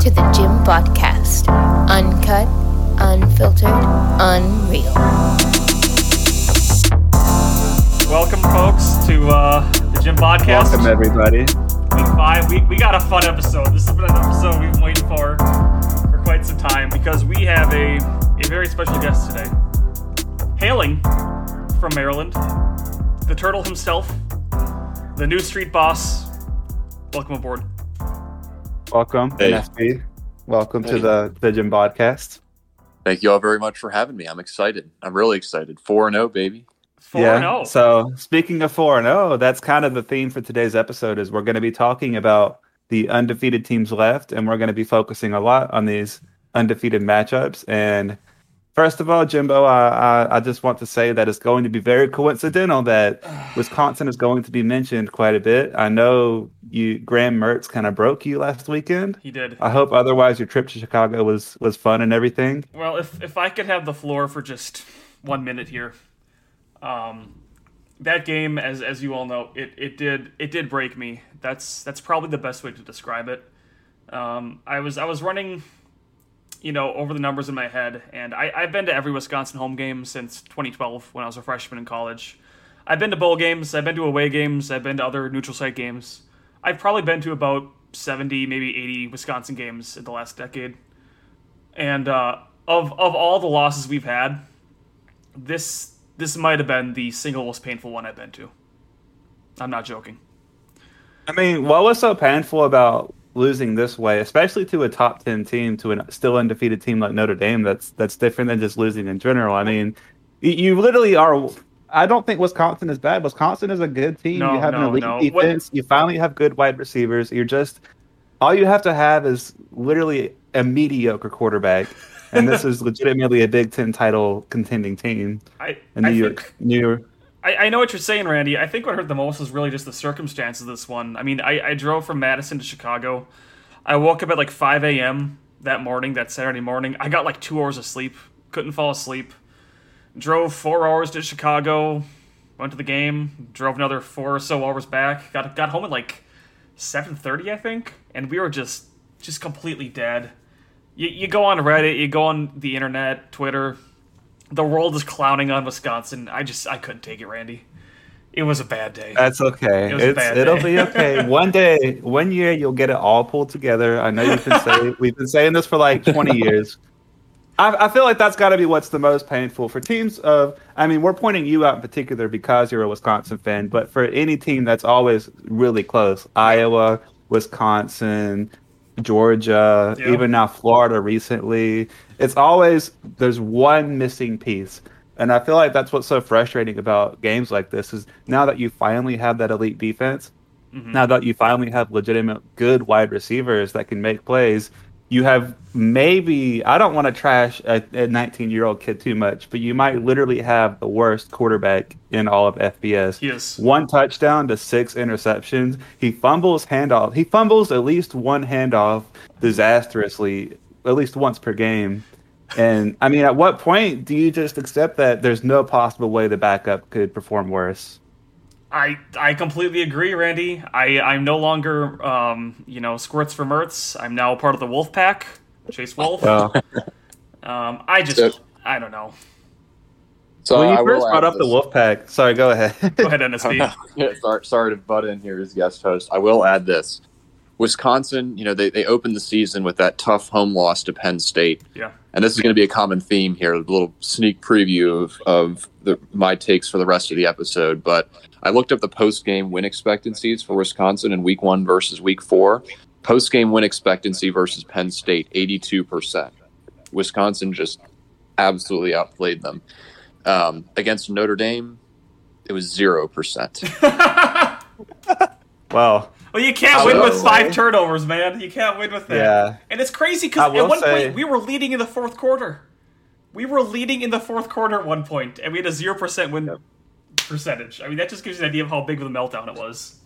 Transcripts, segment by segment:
to the Jimbodcast. Uncut, unfiltered, unreal. Welcome, folks, to uh, the Jimbodcast. Welcome, everybody. Week five. We, we got a fun episode. This has been an episode we've been waiting for for quite some time because we have a, a very special guest today. Hailing from Maryland, the turtle himself, the new street boss. Welcome aboard. Welcome, Hey. NSB. Welcome to Hey. the the Jimbodcast. Thank you all very much for having me. I'm excited. I'm really excited. 4 and 0, baby. 4 yeah. and oh. 0. So speaking of four and zero, that's kind of the theme for today's episode. Is we're going to be talking about the undefeated teams left, and we're going to be focusing a lot on these undefeated matchups. And first of all, Jimbo, I, I, I just want to say that it's going to be very coincidental that Wisconsin is going to be mentioned quite a bit. I know you, Graham Mertz, kind of broke you last weekend. he did. I hope otherwise your trip to Chicago was was fun and everything. Well, if if I could have the floor for just one minute here, um, that game, as as you all know, it, it did it did break me. That's that's probably the best way to describe it. Um, I was I was running, you know, over the numbers in my head, and I I've been to every Wisconsin home game since 2012 when I was a freshman in college. I've been to bowl games, I've been to away games, I've been to other neutral site games. I've probably been to about 70, maybe 80 Wisconsin games in the last decade. And uh, of of all the losses we've had, this this might have been the single most painful one I've been to. I'm not joking. I mean, what was so painful about losing this way, especially to a top ten team, to a still undefeated team like Notre Dame? That's that's different than just losing in general. I mean, you literally are. I don't think Wisconsin is bad. Wisconsin is a good team. No, you have an elite no. What- defense. You finally have good wide receivers. You're just all you have to have is literally a mediocre quarterback, and this is legitimately a Big Ten title contending team I in New I York. think New York. I, I know what you're saying, Randy. I think what hurt the most was really just the circumstances of this one. I mean, I, I drove from Madison to Chicago. I woke up at like 5 a.m. that morning, that Saturday morning. I got like two hours of sleep. Couldn't fall asleep. Drove four hours to Chicago. Went to the game. Drove another four or so hours back. Got got home at like 7:30, I think, and we were just just completely dead. You, you go on Reddit, you go on the internet, Twitter, the world is clowning on Wisconsin. I just I couldn't take it, Randy. It was a bad day. That's okay. It was a It's, bad it'll be okay. One day, one year, you'll get it all pulled together. I know you've been saying we've been saying this for like twenty years. I, I feel like that's got to be what's the most painful for teams of. I mean, we're pointing you out in particular because you're a Wisconsin fan, but for any team that's always really close, Iowa, Wisconsin, Georgia, Yeah. even now Florida recently, it's always there's one missing piece. And I feel like that's what's so frustrating about games like this is now that you finally have that elite defense, Mhm. now that you finally have legitimate good wide receivers that can make plays, you have maybe I don't want to trash a 19 year old kid too much, but you might literally have the worst quarterback in all of FBS. Yes. One touchdown to six interceptions. He fumbles handoff. He fumbles at least one handoff disastrously, at least once per game. And I mean, at what point do you just accept that there's no possible way the backup could perform worse? I I completely agree, Randy. I I'm no longer um you know squirts for Mertz. I'm now part of the Wolf Pack, Chase Wolf. Well, Um, I just So- I don't know. So when you will first brought add up the Wolf Pack, sorry, go ahead. Go ahead, NSB. Yeah, sorry, sorry to butt in here as guest host. I will add this. Wisconsin, you know, they, they opened the season with that tough home loss to Penn State. Yeah. And this is going to be a common theme here, a little sneak preview of, of the, my takes for the rest of the episode. But I looked up the post game win expectancies for Wisconsin in week one versus week four. Post game win expectancy versus Penn State, 82%. Wisconsin just absolutely outplayed them. Um, against Notre Dame, it was 0%. well, Well, you can't I win with five say- turnovers, man. You can't win with that. yeah. And it's crazy because at one say- point we were leading in the fourth quarter. We were leading in the fourth quarter at one point, and we had a zero percent win percentage. I mean, that just gives you an idea of how big of a meltdown it was.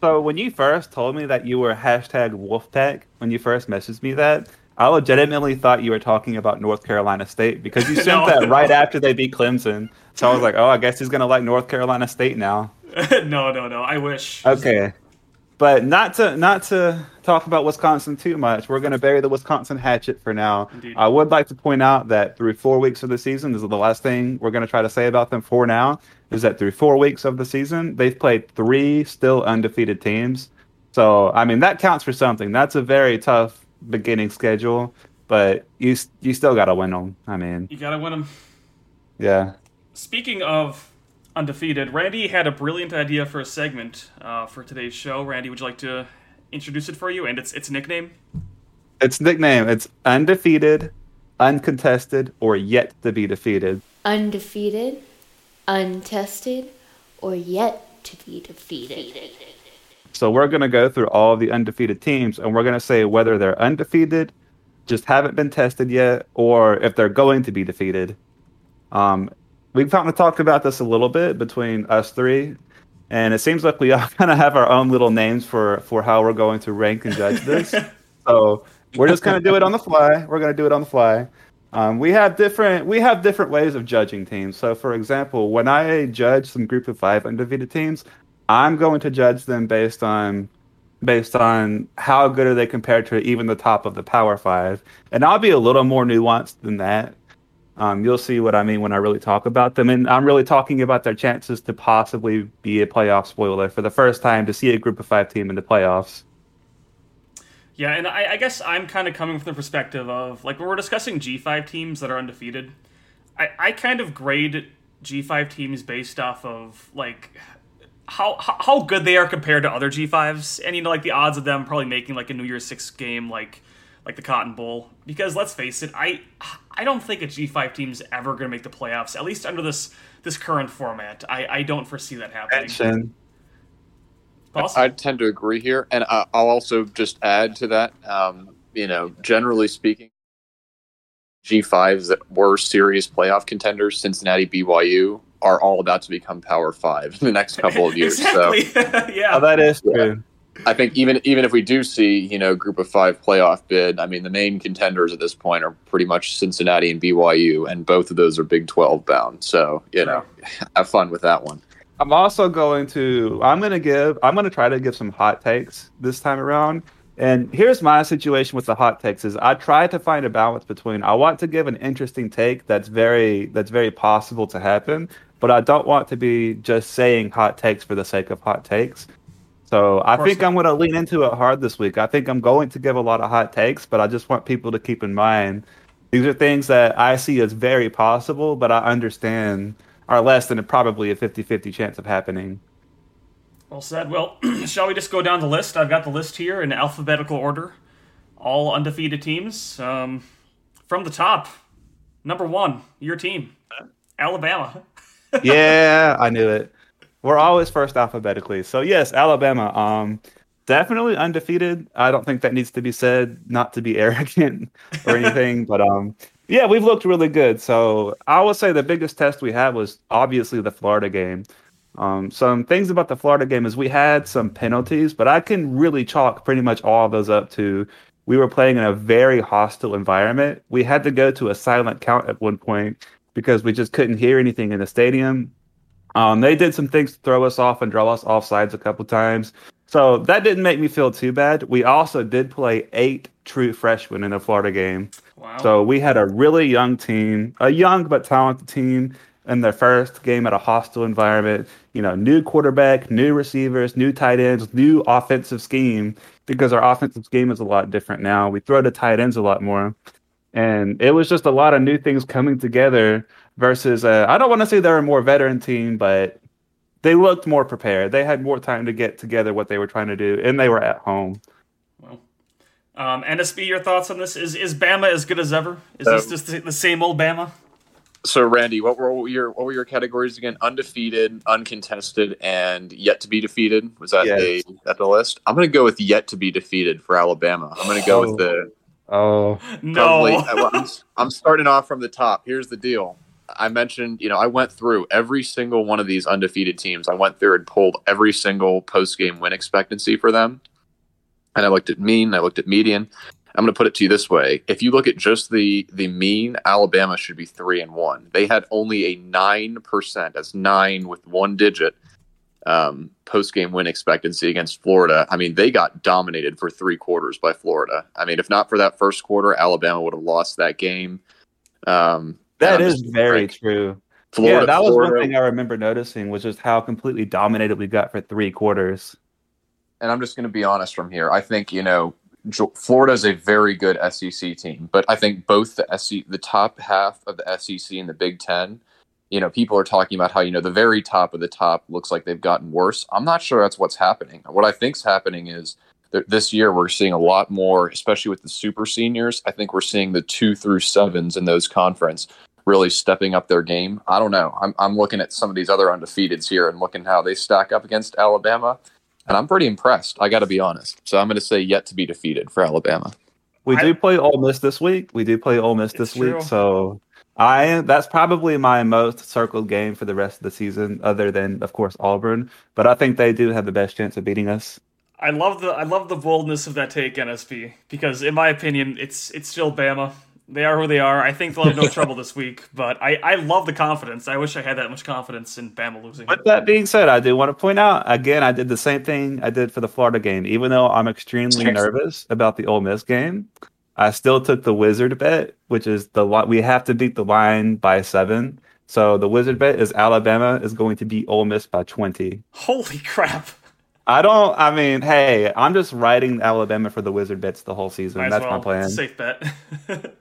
So when you first told me that you were hashtag Wolfpack, when you first messaged me that, I legitimately thought you were talking about North Carolina State because you sent No. that right after they beat Clemson. So I was like, oh, I guess he's gonna like North Carolina State now. no, no, no. I wish. Okay. But not to not to talk about Wisconsin too much. We're going to bury the Wisconsin hatchet for now. Indeed. I would like to point out that through four weeks of the season, this is the last thing we're going to try to say about them for now. Is that through four weeks of the season, they've played three still undefeated teams. So I mean that counts for something. That's a very tough beginning schedule, but you you still got to win them. I mean, You gotta win them. yeah. Speaking of undefeated, Randy had a brilliant idea for a segment uh, for today's show. Randy, would you like to introduce it for you and its its nickname? Its nickname it's undefeated, uncontested, or yet to be defeated. Undefeated, untested, or yet to be defeated. So we're going to go through all the undefeated teams and we're going to say whether they're undefeated, just haven't been tested yet, or if they're going to be defeated. Um, we've kind of talked about this a little bit between us three, and it seems like we all kind of have our own little names for for how we're going to rank and judge this. so we're just going to do it on the fly. We're going to do it on the fly. Um, we have different we have different ways of judging teams. So, for example, when I judge some group of five undefeated teams, I'm going to judge them based on based on how good are they compared to even the top of the Power Five, and I'll be a little more nuanced than that. Um, you'll see what I mean when I really talk about them, and I'm really talking about their chances to possibly be a playoff spoiler for the first time to see a group of five team in the playoffs. Yeah, and I, I guess I'm kind of coming from the perspective of like when we're discussing G5 teams that are undefeated. I, I kind of grade G5 teams based off of like how, how how good they are compared to other G5s, and you know like the odds of them probably making like a New Year's Six game like like the Cotton Bowl. Because let's face it, I I don't think a G5 team's ever going to make the playoffs. At least under this this current format, I I don't foresee that happening. Mention Paulson? I tend to agree here, and I- I'll also just add to that. Um, you know, generally speaking, G5s that were serious playoff contenders, Cincinnati, BYU, are all about to become Power Five in the next couple of years. exactly. oh, yeah. that is Yeah. I think even even if we do see you know Group of Five playoff bid, I mean the main contenders at this point are pretty much Cincinnati and BYU, and both of those are Big Twelve bound. So you know, have fun with that one. I'm also going to I'm going to give I'm going to try to give some hot takes this time around. And here's my situation with the hot takes is I try to find a balance between I want to give an interesting take that's very that's very possible to happen, but I don't want to be just saying hot takes for the sake of hot takes. So I think. I'm going to lean into it hard this week. I think I'm going to give a lot of hot takes, but I just want people to keep in mind these are things that I see as very possible, but I understand are less than a, probably a 50-50 chance of happening. Well said. Well, shall we just go down the list? I've got the list here in alphabetical order. All undefeated teams. Um, from the top, number one, your team, Alabama. yeah, I knew it. We're always first alphabetically. So yes, Alabama. Um, definitely undefeated. I don't think that needs to be said, not to be arrogant or anything, but um, yeah, we've looked really good. So I would say the biggest test we had was obviously the Florida game. Um, some things about the Florida game is we had some penalties, but I can really chalk pretty much all of those up to we were playing in a very hostile environment. We had to go to a silent count at one point because we just couldn't hear anything in the stadium. Um, they did some things to throw us off and draw us off sides a couple times. So that didn't make me feel too bad. We also did play eight true freshmen in a Florida game. Wow. So we had a really young team, a young but talented team in their first game at a hostile environment. You know, new quarterback, new receivers, new tight ends, new offensive scheme because our offensive scheme is a lot different now. We throw to tight ends a lot more. And it was just a lot of new things coming together versus, uh, I don't want to say they're a more veteran team, but they looked more prepared. They had more time to get together what they were trying to do, and they were at home. well. Um, NSB, your thoughts on this? Is is Bama as good as ever? Is Um, this just the, the same old Bama? So, Randy, what were your what were your categories again? Undefeated, uncontested, and yet to be defeated. Was that Yes. a at the list? I'm going to go with yet to be defeated for Alabama. I'm going to go with the Oh, No. Probably- I- I'm, I'm starting off from the top. Here's the deal. I mentioned, you know, I went through every single one of these undefeated teams. I went through and pulled every single post game win expectancy for them. And I looked at mean, I looked at median. I'm going to put it to you this way: if you look at just the the mean, Alabama should be three and one. They had only a nine percent, that's nine with one digit, um, post game win expectancy against Florida. I mean, they got dominated for three quarters by Florida. I mean, if not for that first quarter, Alabama would have lost that game. Um, that is very like, true. Florida, yeah, that was Florida, one thing I remember noticing was just how completely dominated we got for three quarters. and I'm just going to be honest from here. I think you know Florida is a very good SEC team, but I think both the SEC, the top half of the SEC and the Big Ten, you know, people are talking about how you know the very top of the top looks like they've gotten worse. I'm not sure that's what's happening. What I think's happening is that this year we're seeing a lot more, especially with the super seniors. I think we're seeing the two through sevens in those conference really stepping up their game. I don't know. I'm I'm looking at some of these other undefeateds here and looking how they stack up against Alabama and I'm pretty impressed. I got to be honest. So I'm going to say yet to be defeated for Alabama. We I- do play Ole Miss this week. We do play Ole Miss It's this true. week, so I that's probably my most circled game for the rest of the season, other than of course Auburn. But I think they do have the best chance of beating us. I love the I love the boldness of that take, NSB, because in my opinion, it's it's still Bama. They are who they are. I think they'll have no trouble this week, but I, I love the confidence. I wish I had that much confidence in Bama losing. With that being said, I do want to point out again, I did the same thing I did for the Florida game. Even though I'm extremely Yes. nervous about the Ole Miss game, I still took the Wizard bet, which is the we have to beat the line by seven. So the Wizard bet is Alabama is going to beat Ole Miss by twenty. Holy crap! I don't. I mean, hey, I'm just riding Alabama for the Wizard bets the whole season. Might That's well. my plan. Safe bet.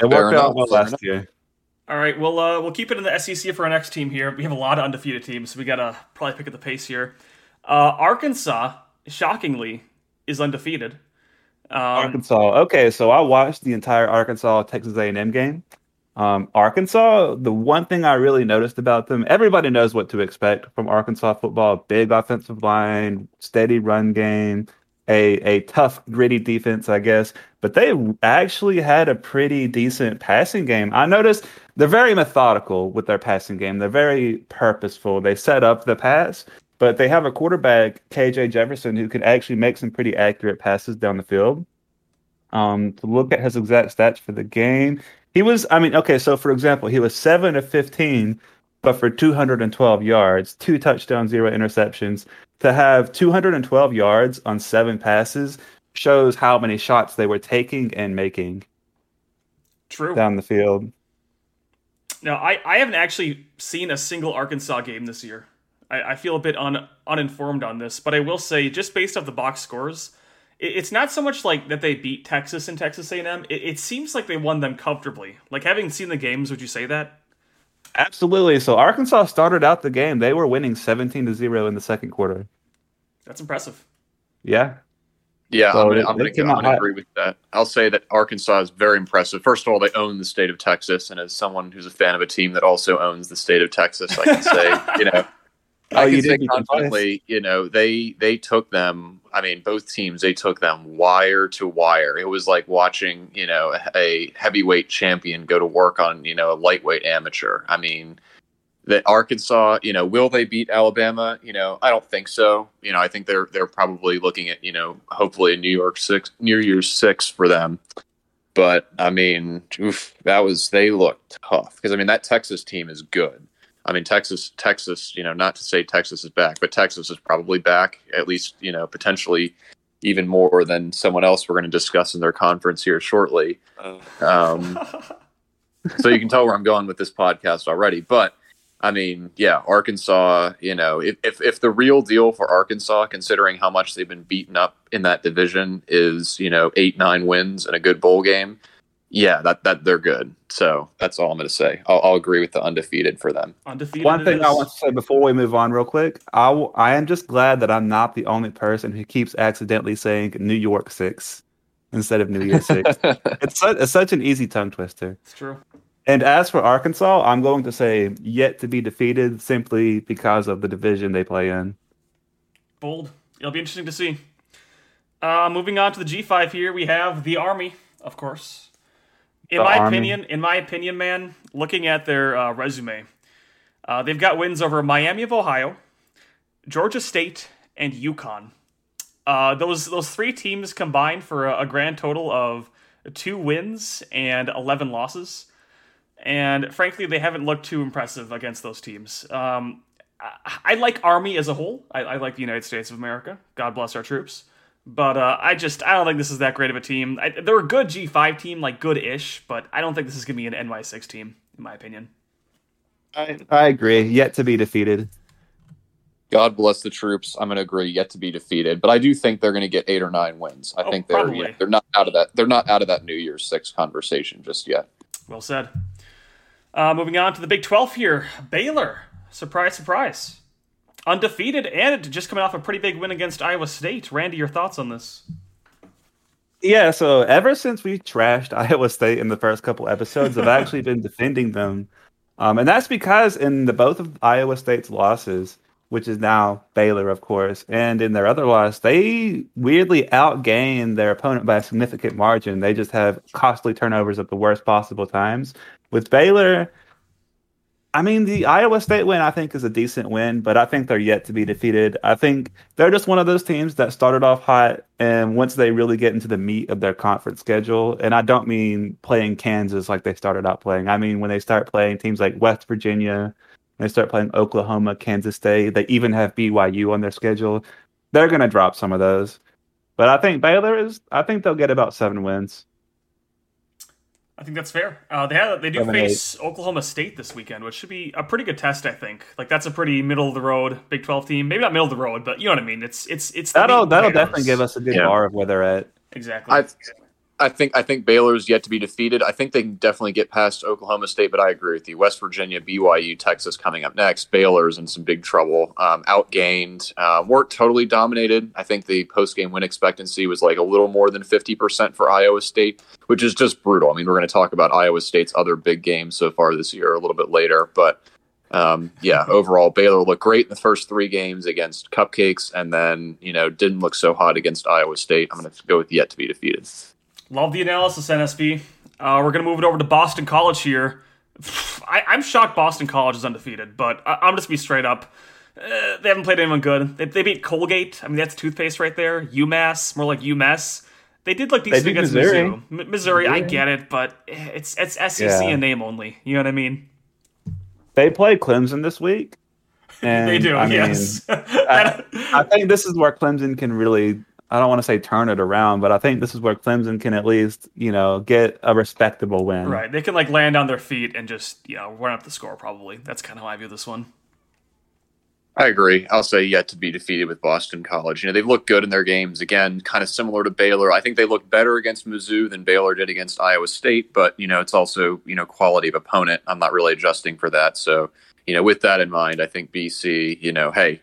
It Fair worked out well fair last enough. year. All right, we'll uh, we'll keep it in the SEC for our next team here. We have a lot of undefeated teams, so we gotta probably pick up the pace here. Uh, Arkansas, shockingly, is undefeated. Um, Arkansas. Okay, so I watched the entire Arkansas Texas A&M game. Um, Arkansas. The one thing I really noticed about them, everybody knows what to expect from Arkansas football: big offensive line, steady run game, a a tough, gritty defense, I guess. But they actually had a pretty decent passing game. I noticed they're very methodical with their passing game. They're very purposeful. They set up the pass, but they have a quarterback, KJ Jefferson, who can actually make some pretty accurate passes down the field. Um, to look at his exact stats for the game, he was, I mean, okay, so for example, he was 7 of 15, but for 212 yards, two touchdowns, zero interceptions. To have 212 yards on seven passes shows how many shots they were taking and making true. down the field. Now, I, I haven't actually seen a single Arkansas game this year. I, I feel a bit un, uninformed on this, but I will say, just based off the box scores, it's not so much like that they beat Texas and Texas A&M. It, it seems like they won them comfortably. Like having seen the games, would you say that? Absolutely. So Arkansas started out the game. They were winning 17 to 0 in the second quarter. That's impressive. Yeah. Yeah, So I'm gonna, I'm gonna, I'm gonna agree with that. I'll say that Arkansas is very impressive. First of all, they own the state of Texas, and as someone who's a fan of a team that also owns the state of Texas, I can say, you know, I you can say confidently, you know, they they took them. I mean, both teams they took them wire to wire. It was like watching, you know, a heavyweight champion go to work on, you know, a lightweight amateur. I mean, that Arkansas, you know, will they beat Alabama? You know, I don't think so. You know, I think they're they're probably looking at, you know, hopefully a New York six, New Year's six for them. But I mean, oof, that was they looked tough because I mean that Texas team is good. I mean Texas, Texas, you know, not to say Texas is back, but Texas is probably back at least, you know, potentially even more than someone else we're going to discuss in their conference here shortly. Um, so you can tell where I'm going with this podcast already. But I mean, yeah, Arkansas, you know, if, if, if the real deal for Arkansas, considering how much they've been beaten up in that division, is, you know, eight, nine wins and a good bowl game, yeah, that, that they're good. So that's all I'm going to say. I'll, I'll agree with the undefeated for them. Undefeated. One it thing I want to say before we move on, real quick, I, w- I am just glad that I'm not the only person who keeps accidentally saying New York Six instead of New Year Six. it's, su- it's such an easy tongue twister. It's true. And as for Arkansas, I'm going to say yet to be defeated simply because of the division they play in. Bold. It'll be interesting to see. Uh, moving on to the G5 here, we have the Army, of course. In my Army. opinion, in my opinion, man, looking at their uh, resume, uh, they've got wins over Miami of Ohio, Georgia State, and UConn. Uh, those those three teams combined for a, a grand total of two wins and eleven losses, and frankly, they haven't looked too impressive against those teams. Um, I, I like Army as a whole. I, I, like the United States of America. God bless our troops. But uh, I just I don't think this is that great of a team. I, they're a good G5 team, like good-ish, but I don't think this is gonna be an NY6 team, in my opinion. I, I agree. Yet to be defeated. God bless the troops. I'm going to agree. Yet to be defeated, but I do think they're going to get eight or nine wins. I Oh, think they're you know, they're not out of that. They're not out of that New Year's Six conversation just yet. Well said. Uh, moving on to the Big 12 here. Baylor. Surprise, surprise. Undefeated and just coming off a pretty big win against Iowa State. Randy, your thoughts on this? Yeah, so ever since we trashed Iowa State in the first couple episodes, I've actually been defending them. Um, and that's because in the both of Iowa State's losses, which is now Baylor, of course, and in their other loss, they weirdly outgained their opponent by a significant margin. They just have costly turnovers at the worst possible times. With Baylor, I mean, the Iowa State win, I think, is a decent win, but I think they're yet to be defeated. I think they're just one of those teams that started off hot, and once they really get into the meat of their conference schedule, and I don't mean playing Kansas like they started out playing. I mean when they start playing teams like West Virginia, they start playing Oklahoma, Kansas State. They even have BYU on their schedule. They're going to drop some of those, but I think Baylor is. I think they'll get about seven wins. I think that's fair. Uh, they have, they do Seven, face Oklahoma State this weekend, which should be a pretty good test. I think. Like that's a pretty middle of the road Big Twelve team. Maybe not middle of the road, but you know what I mean. It's it's it's That'll that'll and definitely give us a good Yeah. bar of where they're at. exactly. I I think I think Baylor's yet to be defeated. I think they can definitely get past Oklahoma State, but I agree with you. West Virginia, BYU, Texas coming up next. Baylor's in some big trouble. Um, outgained, uh, weren't totally dominated. I think the post game win expectancy was like a little more than fifty percent for Iowa State, which is just brutal. I mean, we're going to talk about Iowa State's other big games so far this year a little bit later, but. Um, yeah, overall, Baylor looked great in the first three games against Cupcakes, and then you know didn't look so hot against Iowa State. I'm going to go with yet to be defeated. Love the analysis, NSB. Uh, we're going to move it over to Boston College here. I, I'm shocked Boston College is undefeated, but I, I'm just be straight up. Uh, they haven't played anyone good. They, they beat Colgate. I mean, that's toothpaste right there. UMass, more like UMass. They did look decent against Missouri. Mizzou. M- Missouri, I get it, but it's it's SEC Yeah. in name only. You know what I mean? They play Clemson this week. And, they do, I mean, yes. I, I think this is where Clemson can really I don't want to say turn it around, but I think this is where Clemson can at least, you know, get a respectable win. right. They can like land on their feet and just, you know, run up the score probably. That's kind of how I view this one. I agree. I'll say yet to be defeated with Boston College. You know, they've looked good in their games. Again, kind of similar to Baylor. I think they look better against Mizzou than Baylor did against Iowa State, but, you know, it's also, you know, quality of opponent. I'm not really adjusting for that. So, you know, with that in mind, I think BC, you know, hey,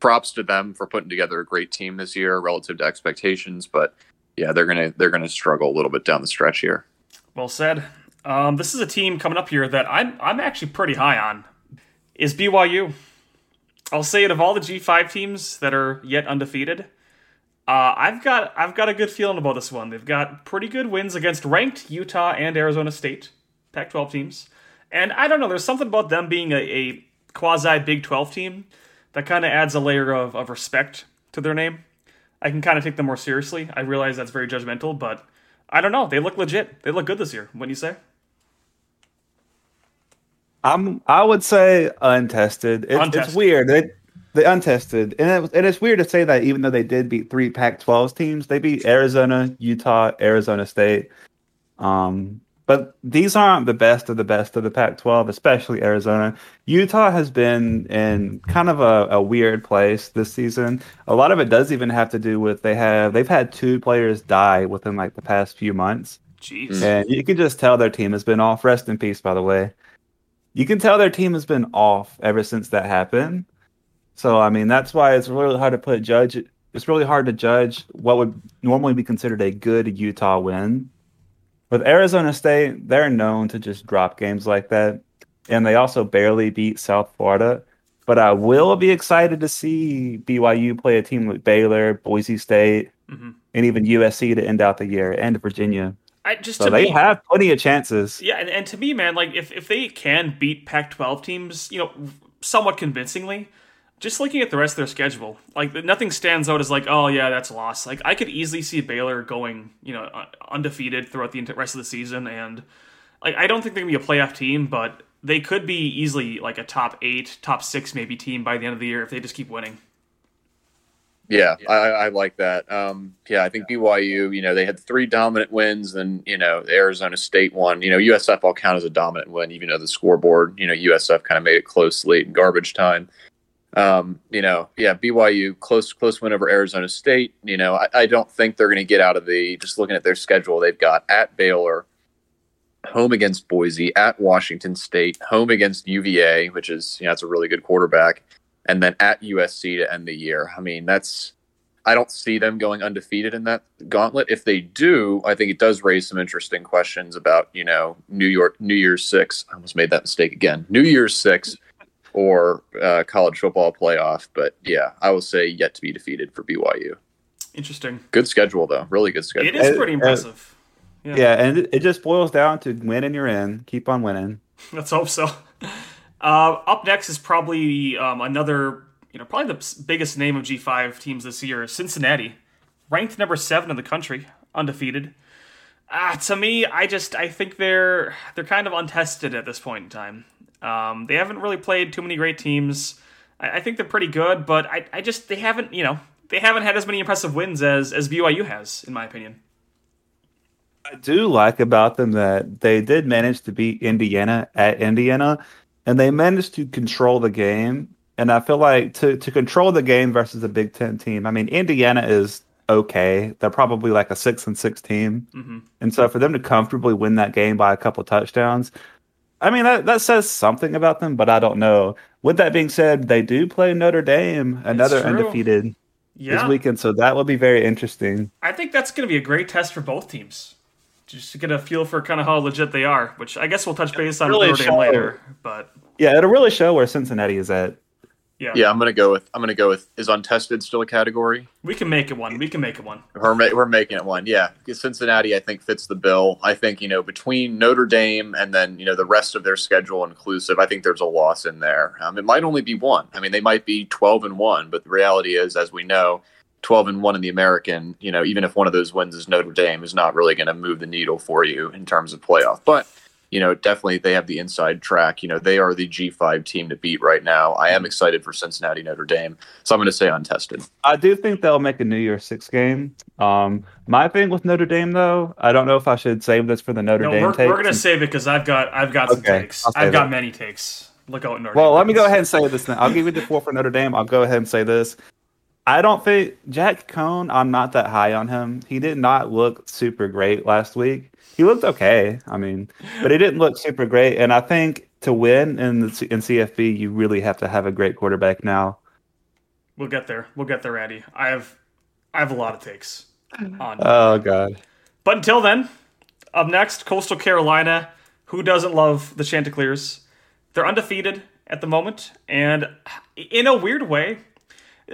props to them for putting together a great team this year relative to expectations, but yeah, they're to they're to struggle a little bit down the stretch here. Well said. Um, this is a team coming up here that I'm I'm actually pretty high on. Is BYU. I'll say it of all the G5 teams that are yet undefeated. Uh, I've got I've got a good feeling about this one. They've got pretty good wins against ranked Utah and Arizona State, Pac-12 teams, and I don't know. There's something about them being a, a quasi Big 12 team that kind of adds a layer of, of respect to their name. I can kind of take them more seriously. I realize that's very judgmental, but I don't know. They look legit. They look good this year. What do you say? I'm I would say untested. It's, Untested. it's weird. They they untested, and it, and it's weird to say that even though they did beat three Pac-12 teams, they beat Arizona, Utah, Arizona State. Um, but these aren't the best of the best of the Pac-12, especially Arizona. Utah has been in kind of a, a weird place this season. A lot of it does even have to do with they have they've had two players die within like the past few months. Jeez. And you can just tell their team has been off. Rest in peace, by the way. You can tell their team has been off ever since that happened. So I mean that's why it's really hard to put judge. It's really hard to judge what would normally be considered a good Utah win. With Arizona State, they're known to just drop games like that, and they also barely beat South Florida. But I will be excited to see BYU play a team like Baylor, Boise State, Mhm. and even USC to end out the year, and Virginia. I just So they me, have plenty of chances. yeah, and, and to me, man, like if if they can beat Pac-12 teams, you know, somewhat convincingly, just looking at the rest of their schedule, like nothing stands out as like, oh yeah, that's a loss. Like I could easily see Baylor going, you know, uh, undefeated throughout the rest of the season, and like I don't think they're gonna be a playoff team, but they could be easily like a top eight, top six maybe team by the end of the year if they just keep winning. Yeah, I, I like that. Um, yeah, I think BYU, you know, they had three dominant wins, and you know, Arizona State won. You know, USF all count as a dominant win, even though the scoreboard, you know, USF kind of made it close late in garbage time. Um, you know, yeah, BYU close close win over Arizona State. You know, I, I don't think they're going to get out of the. Just looking at their schedule, they've got at Baylor, home against Boise, at Washington State, home against UVA, which is you know that's a really good quarterback, and then at USC to end the year. I mean, that's I don't see them going undefeated in that gauntlet. If they do, I think it does raise some interesting questions about you know New York New Year's Six. I almost made that mistake again. New Year's Six or uh, college football playoff. But yeah, I will say yet to be defeated for BYU. Interesting. Good schedule though. Really good schedule. It is pretty impressive. Yeah, yeah and it, it just boils down to win and You're in. Keep on winning. Let's hope so. Uh, up next is probably um, another, you know, probably the biggest name of G5 teams this year, Cincinnati, ranked number seven in the country, undefeated. Uh, to me, I just I think they're they're kind of untested at this point in time. Um, they haven't really played too many great teams. I, I think they're pretty good, but I, I just they haven't you know they haven't had as many impressive wins as as BYU has, in my opinion. I do like about them that they did manage to beat Indiana at Indiana, and they managed to control the game. And I feel like to to control the game versus a Big Ten team. I mean, Indiana is okay. They're probably like a six and six team, mm-hmm. and so for them to comfortably win that game by a couple touchdowns, I mean that that says something about them. But I don't know. With that being said, they do play Notre Dame, another undefeated yeah. this weekend, so that will be very interesting. I think that's going to be a great test for both teams just to get a feel for kind of how legit they are, which I guess we'll touch base on really Notre Dame later. But yeah, it'll really show where Cincinnati is at. Yeah, yeah. I'm gonna go with I'm gonna go with is untested still a category? We can make it one. We can make it one. We're ma- we're making it one. Yeah, because Cincinnati I think fits the bill. I think you know between Notre Dame and then you know the rest of their schedule inclusive, I think there's a loss in there. Um, it might only be one. I mean, they might be 12 and one, but the reality is, as we know, 12 and 1 in the American, you know, even if one of those wins is Notre Dame, is not really going to move the needle for you in terms of playoff. But, you know, definitely they have the inside track. You know, they are the G5 team to beat right now. I am excited for Cincinnati Notre Dame. So I'm going to say untested. I do think they'll make a New Year's Six game. Um, my thing with Notre Dame, though, I don't know if I should save this for the Notre no, Dame we're, takes. We're going to save it because I've got, I've got some Okay, takes. I'll save I've got it. many takes. Look out, Notre Well, Dame. let me go ahead and say this now. I'll give you the four for Notre Dame. I'll go ahead and say this. I don't think Jack Coan, I'm not that high on him. He did not look super great last week. He looked okay, I mean, but he didn't look super great. And I think to win in the in CFB, you really have to have a great quarterback now. We'll get there. We'll get there, Andy. I have, I have a lot of takes on. Oh God. But until then, up next, Coastal Carolina. Who doesn't love the Chanticleers? They're undefeated at the moment, and in a weird way,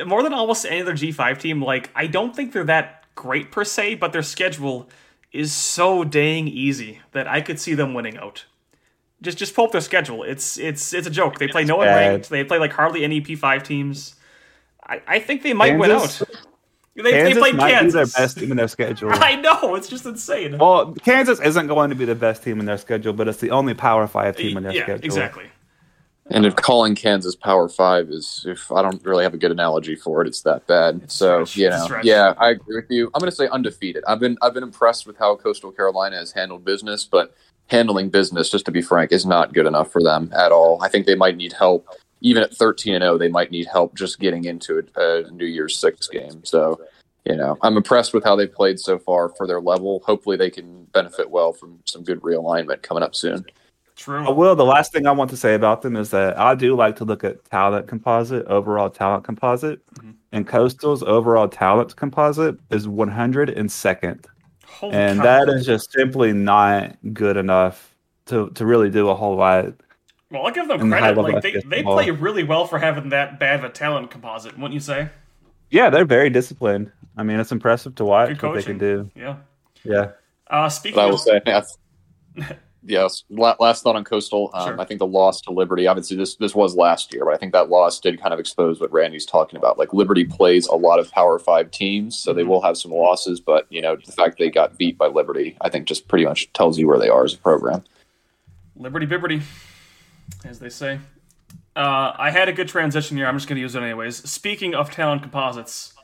more than almost any other G5 team, like I don't think they're that great per se, but their schedule is so dang easy that I could see them winning out. Just just pull up their schedule. It's it's it's a joke. They play no one ranked. They play like hardly any P5 teams. I, I think they might win out. They, they Kansas played might Kansas. be their best team in their schedule. I know it's just insane. Well, Kansas isn't going to be the best team in their schedule, but it's the only Power Five team in their yeah, schedule. exactly. And if calling Kansas Power Five is, if I don't really have a good analogy for it, it's that bad. so stretch. you know, stretch. yeah, I agree with you. I'm going to say undefeated. I've been I've been impressed with how Coastal Carolina has handled business, but handling business, just to be frank, is not good enough for them at all. I think they might need help. Even at 13 and 0, they might need help just getting into a, a uh, New Year's Six game. So, you know, I'm impressed with how they've played so far for their level. Hopefully, they can benefit well from some good realignment coming up soon. True. I will. The last thing I want to say about them is that I do like to look at talent composite, overall talent composite, Mhm. and Coastal's overall talent composite is 102nd, Holy and cow. that is just simply not good enough to to really do a whole lot. Well, I'll give them in the credit. Like they, they play really well for having that bad of a talent composite, wouldn't you say? Yeah, they're very disciplined. I mean, it's impressive to watch what they can do. Yeah. Yeah. Uh, speaking But I will of, say, I- yes. Last thought on Coastal. Um, Sure. I think the loss to Liberty. Obviously, this this was last year, but I think that loss did kind of expose what Randy's talking about. Like Liberty plays a lot of Power Five teams, so they Mhm. will have some losses. But you know, the fact they got beat by Liberty, I think, just pretty much tells you where they are as a program. Liberty Bibberty. as they say. Uh, I had a good transition here. I'm just going to use it anyways. Speaking of talent composites,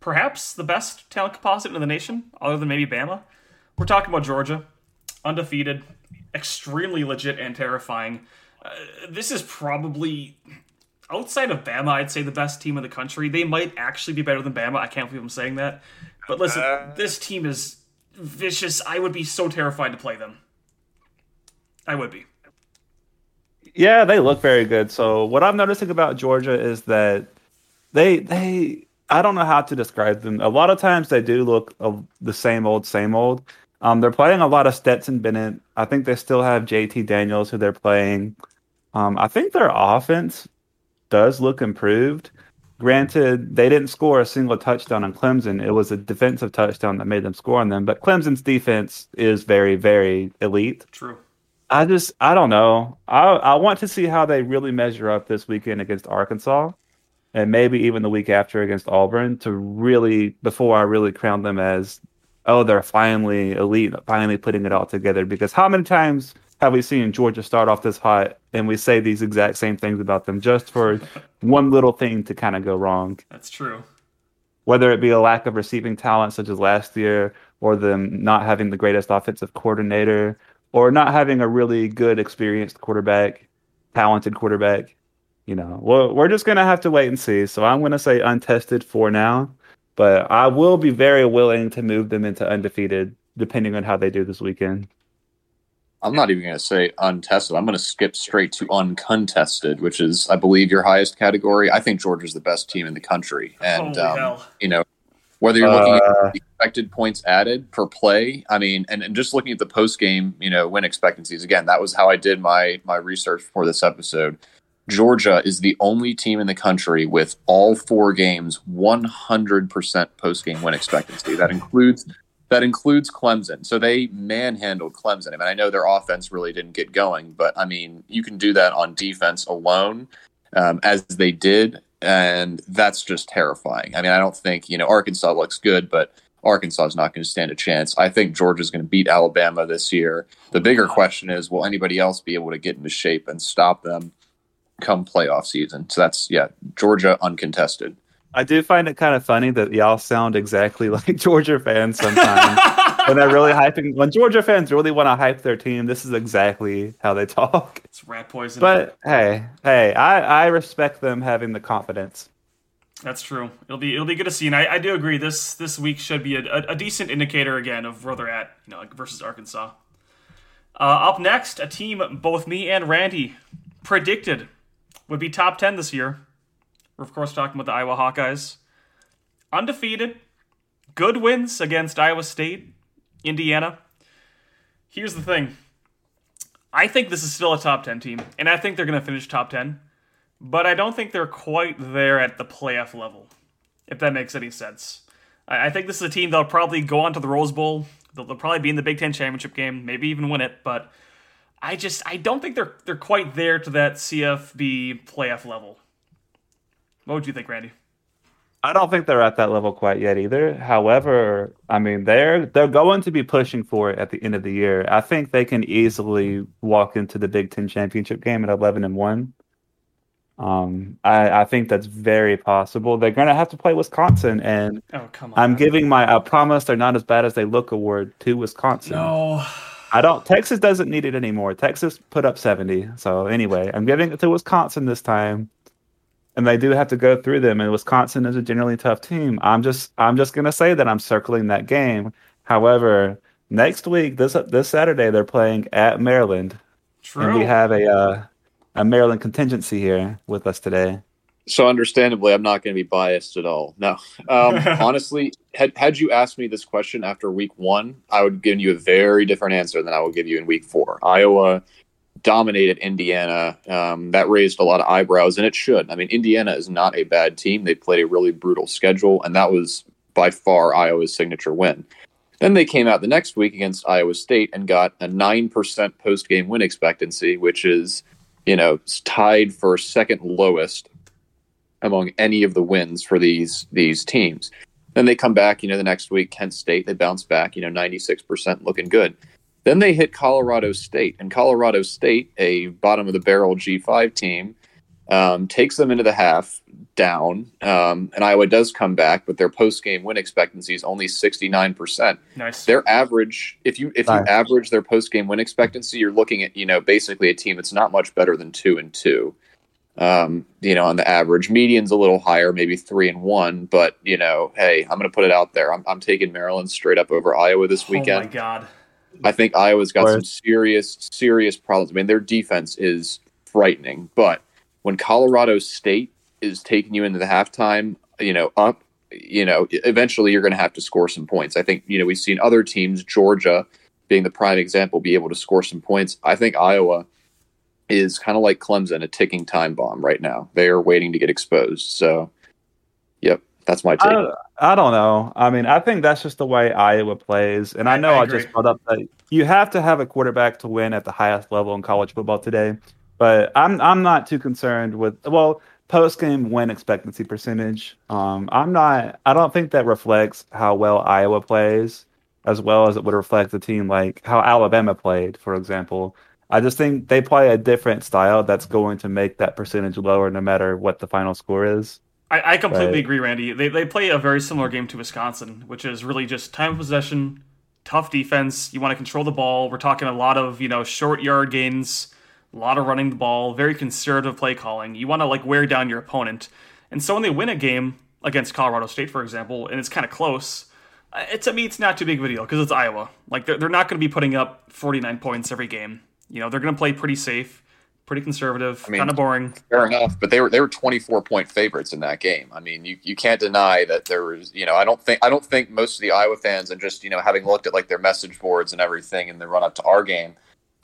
perhaps the best talent composite in the nation, other than maybe Bama. We're talking about Georgia, undefeated, extremely legit and terrifying. Uh, this is probably outside of Bama, I'd say the best team in the country. They might actually be better than Bama. I can't believe I'm saying that. But listen, uh, this team is vicious. I would be so terrified to play them. I would be. Yeah, they look very good. So what I'm noticing about Georgia is that they they I don't know how to describe them. A lot of times they do look uh, the same old, same old. Um, they're playing a lot of Stetson Bennett. I think they still have JT Daniels who they're playing. Um, I think their offense does look improved. Granted, they didn't score a single touchdown on Clemson. It was a defensive touchdown that made them score on them. But Clemson's defense is very, very elite. True. I just, I don't know. I I want to see how they really measure up this weekend against Arkansas, and maybe even the week after against Auburn to really before I really crown them as, oh, they're finally elite, finally putting it all together. Because how many times have we seen Georgia start off this hot and we say these exact same things about them just for one little thing to kind of go wrong? That's true. Whether it be a lack of receiving talent, such as last year, or them not having the greatest offensive coordinator, or not having a really good, experienced quarterback, talented quarterback. You know, well, we're just going to have to wait and see. So I'm going to say untested for now, but I will be very willing to move them into undefeated depending on how they do this weekend. I'm not even going to say untested. I'm going to skip straight to uncontested, which is, I believe, your highest category. I think Georgia's the best team in the country, and um, you know, whether you're looking uh, at expected points added per play, I mean, and, and just looking at the post game, you know, win expectancies. Again, that was how I did my my research for this episode. Georgia is the only team in the country with all four games 100% post game win expectancy. That includes that includes Clemson. So they manhandled Clemson. I mean, I know their offense really didn't get going, but I mean, you can do that on defense alone, um, as they did, and that's just terrifying. I mean, I don't think you know Arkansas looks good, but Arkansas is not going to stand a chance. I think Georgia's going to beat Alabama this year. The bigger question is, will anybody else be able to get into shape and stop them come playoff season? So that's yeah, Georgia uncontested. I do find it kind of funny that y'all sound exactly like Georgia fans sometimes. when they're really hyping, when Georgia fans really want to hype their team, this is exactly how they talk. It's rat poison. But hey, hey, I, I respect them having the confidence. That's true. It'll be it'll be good to see, and I, I do agree. This this week should be a, a, a decent indicator again of where they're at, you know, like versus Arkansas. Uh, up next, a team both me and Randy predicted would be top ten this year. We're, of course, talking about the Iowa Hawkeyes. Undefeated, good wins against Iowa State, Indiana. Here's the thing I think this is still a top 10 team, and I think they're going to finish top 10, but I don't think they're quite there at the playoff level, if that makes any sense. I think this is a team that'll probably go on to the Rose Bowl. They'll, they'll probably be in the Big Ten championship game, maybe even win it, but I just I don't think they're they're quite there to that CFB playoff level. What would you think, Randy? I don't think they're at that level quite yet either. However, I mean they're they're going to be pushing for it at the end of the year. I think they can easily walk into the Big Ten championship game at eleven and one. Um, I, I think that's very possible. They're going to have to play Wisconsin, and oh, come on. I'm giving my I promise they're not as bad as they look award to Wisconsin. No, I don't. Texas doesn't need it anymore. Texas put up seventy. So anyway, I'm giving it to Wisconsin this time and they do have to go through them. And Wisconsin is a generally tough team. I'm just I'm just gonna say that I'm circling that game. However, next week this this Saturday they're playing at Maryland, True. and we have a uh, a Maryland contingency here with us today. So understandably, I'm not going to be biased at all. No, um, honestly, had had you asked me this question after week one, I would give you a very different answer than I will give you in week four. Iowa dominated Indiana. Um, that raised a lot of eyebrows, and it should. I mean, Indiana is not a bad team. They played a really brutal schedule, and that was by far Iowa's signature win. Then they came out the next week against Iowa State and got a 9% post game win expectancy, which is, you know, tied for second lowest among any of the wins for these these teams. Then they come back, you know, the next week, Kent State, they bounce back, you know, 96% looking good. Then they hit Colorado State, and Colorado State, a bottom of the barrel G5 team, um, takes them into the half down. Um, and Iowa does come back, but their post game win expectancy is only 69%. Nice. Their average, if you if you average their post game win expectancy, you're looking at you know basically a team that's not much better than two and two. Um, you know, on the average, median's a little higher, maybe three and one. But you know, hey, I'm going to put it out there. I'm, I'm taking Maryland straight up over Iowa this Oh my weekend. god. I think Iowa's got some serious, serious problems. I mean, their defense is frightening, but when Colorado State is taking you into the halftime, you know, up, you know, eventually you're going to have to score some points. I think, you know, we've seen other teams, Georgia being the prime example, be able to score some points. I think Iowa is kind of like Clemson, a ticking time bomb right now. They are waiting to get exposed. So, yep, that's my take. I, I don't know. I mean, I think that's just the way Iowa plays. And I I- know I I, just brought up that you have to have a quarterback to win at the highest level in college football today. But I'm I'm not too concerned with well post game win expectancy percentage. Um, I'm not. I don't think that reflects how well Iowa plays, as well as it would reflect a team like how Alabama played, for example. I just think they play a different style that's going to make that percentage lower, no matter what the final score is. I, I completely Right. agree, Randy. They, they play a very similar game to Wisconsin, which is really just time of possession, tough defense. You want to control the ball. We're talking a lot of you know short yard gains, a lot of running the ball, very conservative play calling. You want to like wear down your opponent, and so when they win a game against Colorado State, for example, and it's kind of close, it's I mean it's not too big of a deal because it's Iowa. Like they're, they're not going to be putting up 49 points every game. You know they're going to play pretty safe, pretty conservative, I mean- kind of boring. Fair enough, but they were they were 24 point favorites in that game. I mean, you, you can't deny that there was, you know, I don't think I don't think most of the Iowa fans and just, you know, having looked at like their message boards and everything in the run up to our game,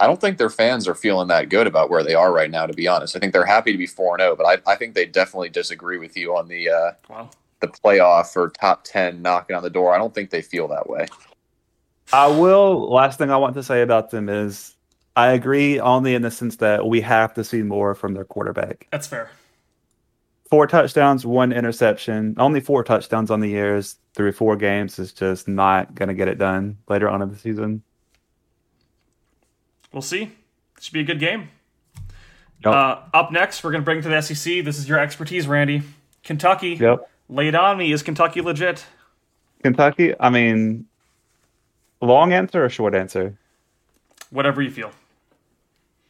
I don't think their fans are feeling that good about where they are right now to be honest. I think they're happy to be 4 0, but I, I think they definitely disagree with you on the uh Wow. the playoff or top 10 knocking on the door. I don't think they feel that way. I will. Last thing I want to say about them is I agree only in the sense that we have to see more from their quarterback. That's fair. Four touchdowns, one interception, only four touchdowns on the years through four games is just not going to get it done later on in the season. We'll see. It should be a good game. Yep. Uh, up next, we're going to bring to the SEC. This is your expertise, Randy. Kentucky. Yep. Lay it on me. Is Kentucky legit? Kentucky, I mean, long answer or short answer? Whatever you feel.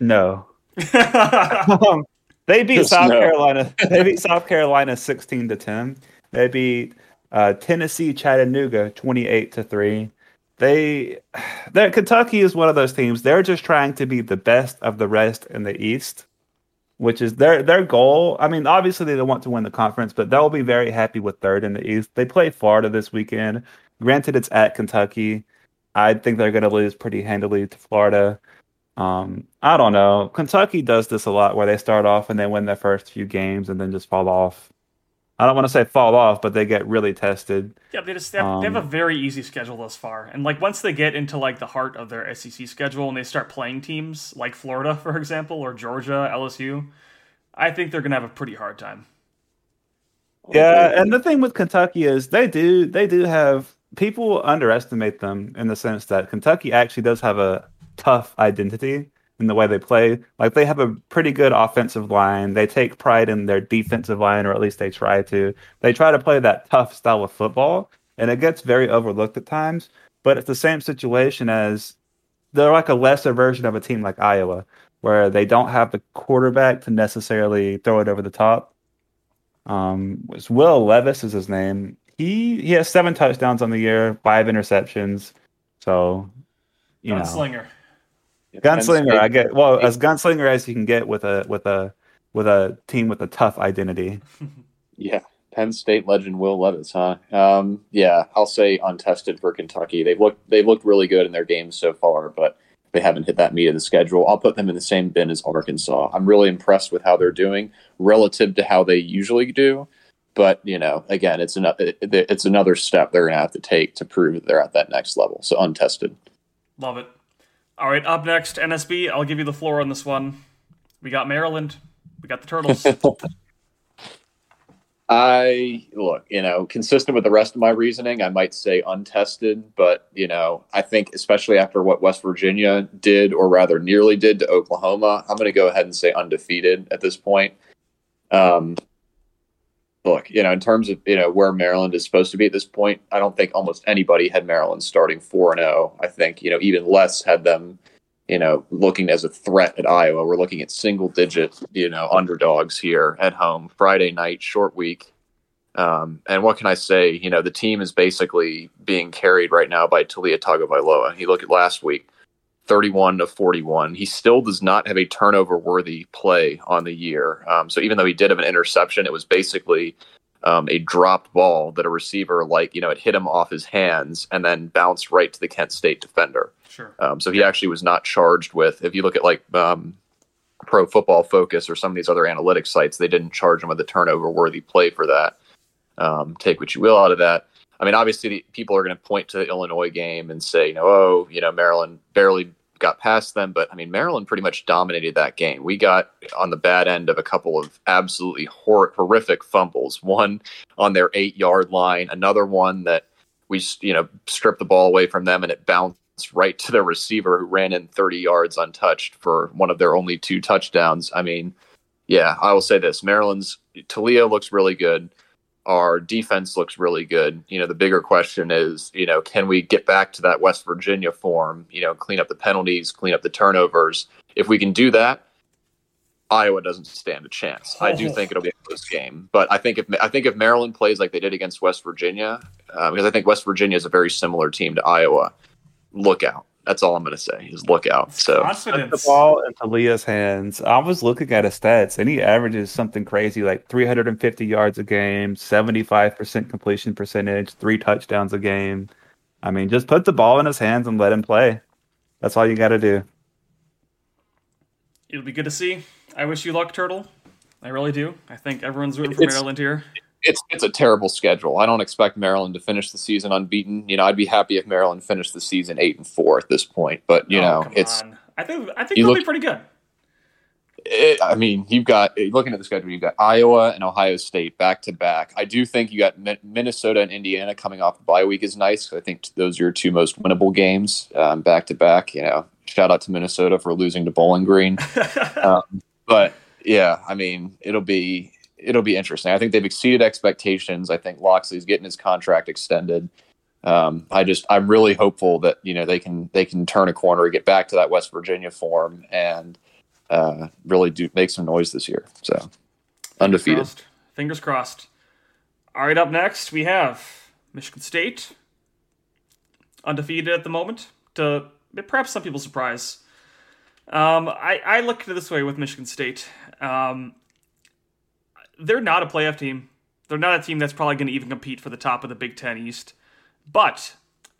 No. Um, they beat Just South no. Carolina. They beat South Carolina sixteen to ten. They beat uh, Tennessee Chattanooga twenty eight to three. They, that Kentucky is one of those teams. They're just trying to be the best of the rest in the East, which is their their goal. I mean, obviously they don't want to win the conference, but they'll be very happy with third in the East. They play Florida this weekend. Granted, it's at Kentucky. I think they're going to lose pretty handily to Florida. Um, I don't know. Kentucky does this a lot where they start off and they win their first few games and then just fall off. I don't want to say fall off, but they get really tested. Yeah, they just they have, they have a Um, very easy schedule thus far, and like once they get into like the heart of their SEC schedule and they start playing teams like Florida, for example, or Georgia, LSU, I think they're gonna have a pretty hard time. Yeah, and the thing with Kentucky is they do they do have people underestimate them in the sense that Kentucky actually does have a tough identity in the way they play. Like they have a pretty good offensive line. They take pride in their defensive line, or at least they try to. They try to play that tough style of football, and it gets very overlooked at times. But it's the same situation as they're like a lesser version of a team like Iowa, where they don't have the quarterback to necessarily throw it over the top. Um, it's Will Levis is his name. He he has seven touchdowns on the year, five interceptions. So, you know, Gunslinger. gunslinger. I get well as gunslinger as you can get with a with a with a team with a tough identity. Yeah, Penn State legend Will Levis, huh? Um, yeah, I'll say untested for Kentucky. They've looked they've looked really good in their games so far, but they haven't hit that meat of the schedule. I'll put them in the same bin as Arkansas. I'm really impressed with how they're doing relative to how they usually do. But you know, again, it's another it's another step they're going to have to take to prove that they're at that next level. So untested. Love it. All right, up next, NSB. I'll give you the floor on this one. We got Maryland. We got the Turtles. I look, you know, consistent with the rest of my reasoning, I might say untested, but you know, I think especially after what West Virginia did, or rather nearly did to Oklahoma, I'm going to go ahead and say undefeated at this point. Um, look, you know, in terms of you know where Maryland is supposed to be at this point, I don't think almost anybody had Maryland starting four and zero. I think you know even less had them, you know, looking as a threat at Iowa. We're looking at single digit, you know, underdogs here at home. Friday night, short week. Um, and what can I say? You know, the team is basically being carried right now by Taulia Tagovailoa. You look at last week, 31 to 41. He still does not have a turnover worthy play on the year. Um, so even though he did have an interception, it was basically um, a dropped ball that a receiver, like, you know, it hit him off his hands and then bounced right to the Kent State defender. Sure. Um, so he actually was not charged with, if you look at like um, Pro Football Focus or some of these other analytics sites, they didn't charge him with a turnover worthy play for that. Um, take what you will out of that. I mean, obviously, people are going to point to the Illinois game and say, you know, oh, you know, Maryland barely got past them, but I mean, Maryland pretty much dominated that game. We got on the bad end of a couple of absolutely hor- horrific fumbles. One on their eight yard line, another one that we, you know, stripped the ball away from them and it bounced right to their receiver who ran in 30 yards untouched for one of their only two touchdowns. I mean, yeah, I will say this Maryland's Taulia looks really good our defense looks really good. You know, the bigger question is, you know, can we get back to that West Virginia form? You know, clean up the penalties, clean up the turnovers. If we can do that, Iowa doesn't stand a chance. I do think it'll be a close game, but I think if I think if Maryland plays like they did against West Virginia, uh, because I think West Virginia is a very similar team to Iowa, look out. That's all I'm going to say is look out. So Put Confidence. the ball into Taulia's hands. I was looking at his stats, and he averages something crazy like 350 yards a game, 75% completion percentage, three touchdowns a game. I mean, just put the ball in his hands and let him play. That's all you got to do. It'll be good to see. I wish you luck, Turtle. I really do. I think everyone's rooting for It's- Maryland here. It's it's a terrible schedule. I don't expect Maryland to finish the season unbeaten. You know, I'd be happy if Maryland finished the season eight and four at this point. But you Oh, know, it's on. I think I think they'll look- be pretty good. it, I mean, you've got looking at the schedule, you've got Iowa and Ohio State back to back. I do think you got Minnesota and Indiana coming off the bye week is nice. I think those are your two most winnable games um, back to back. You know, shout out to Minnesota for losing to Bowling Green. um, but yeah, I mean, it'll be it'll be interesting. I think they've exceeded expectations. I think Locksley's getting his contract extended. Um, I just I'm really hopeful that you know they can they can turn a corner, get back to that West Virginia form, and uh, really do make some noise this year. So undefeated. Crossed. Fingers crossed. All right, up next we have Michigan State, undefeated at the moment. To perhaps some people's surprise, um, I I look at it this way with Michigan State. Um, they're not a playoff team. They're not a team that's probably going to even compete for the top of the Big Ten East. But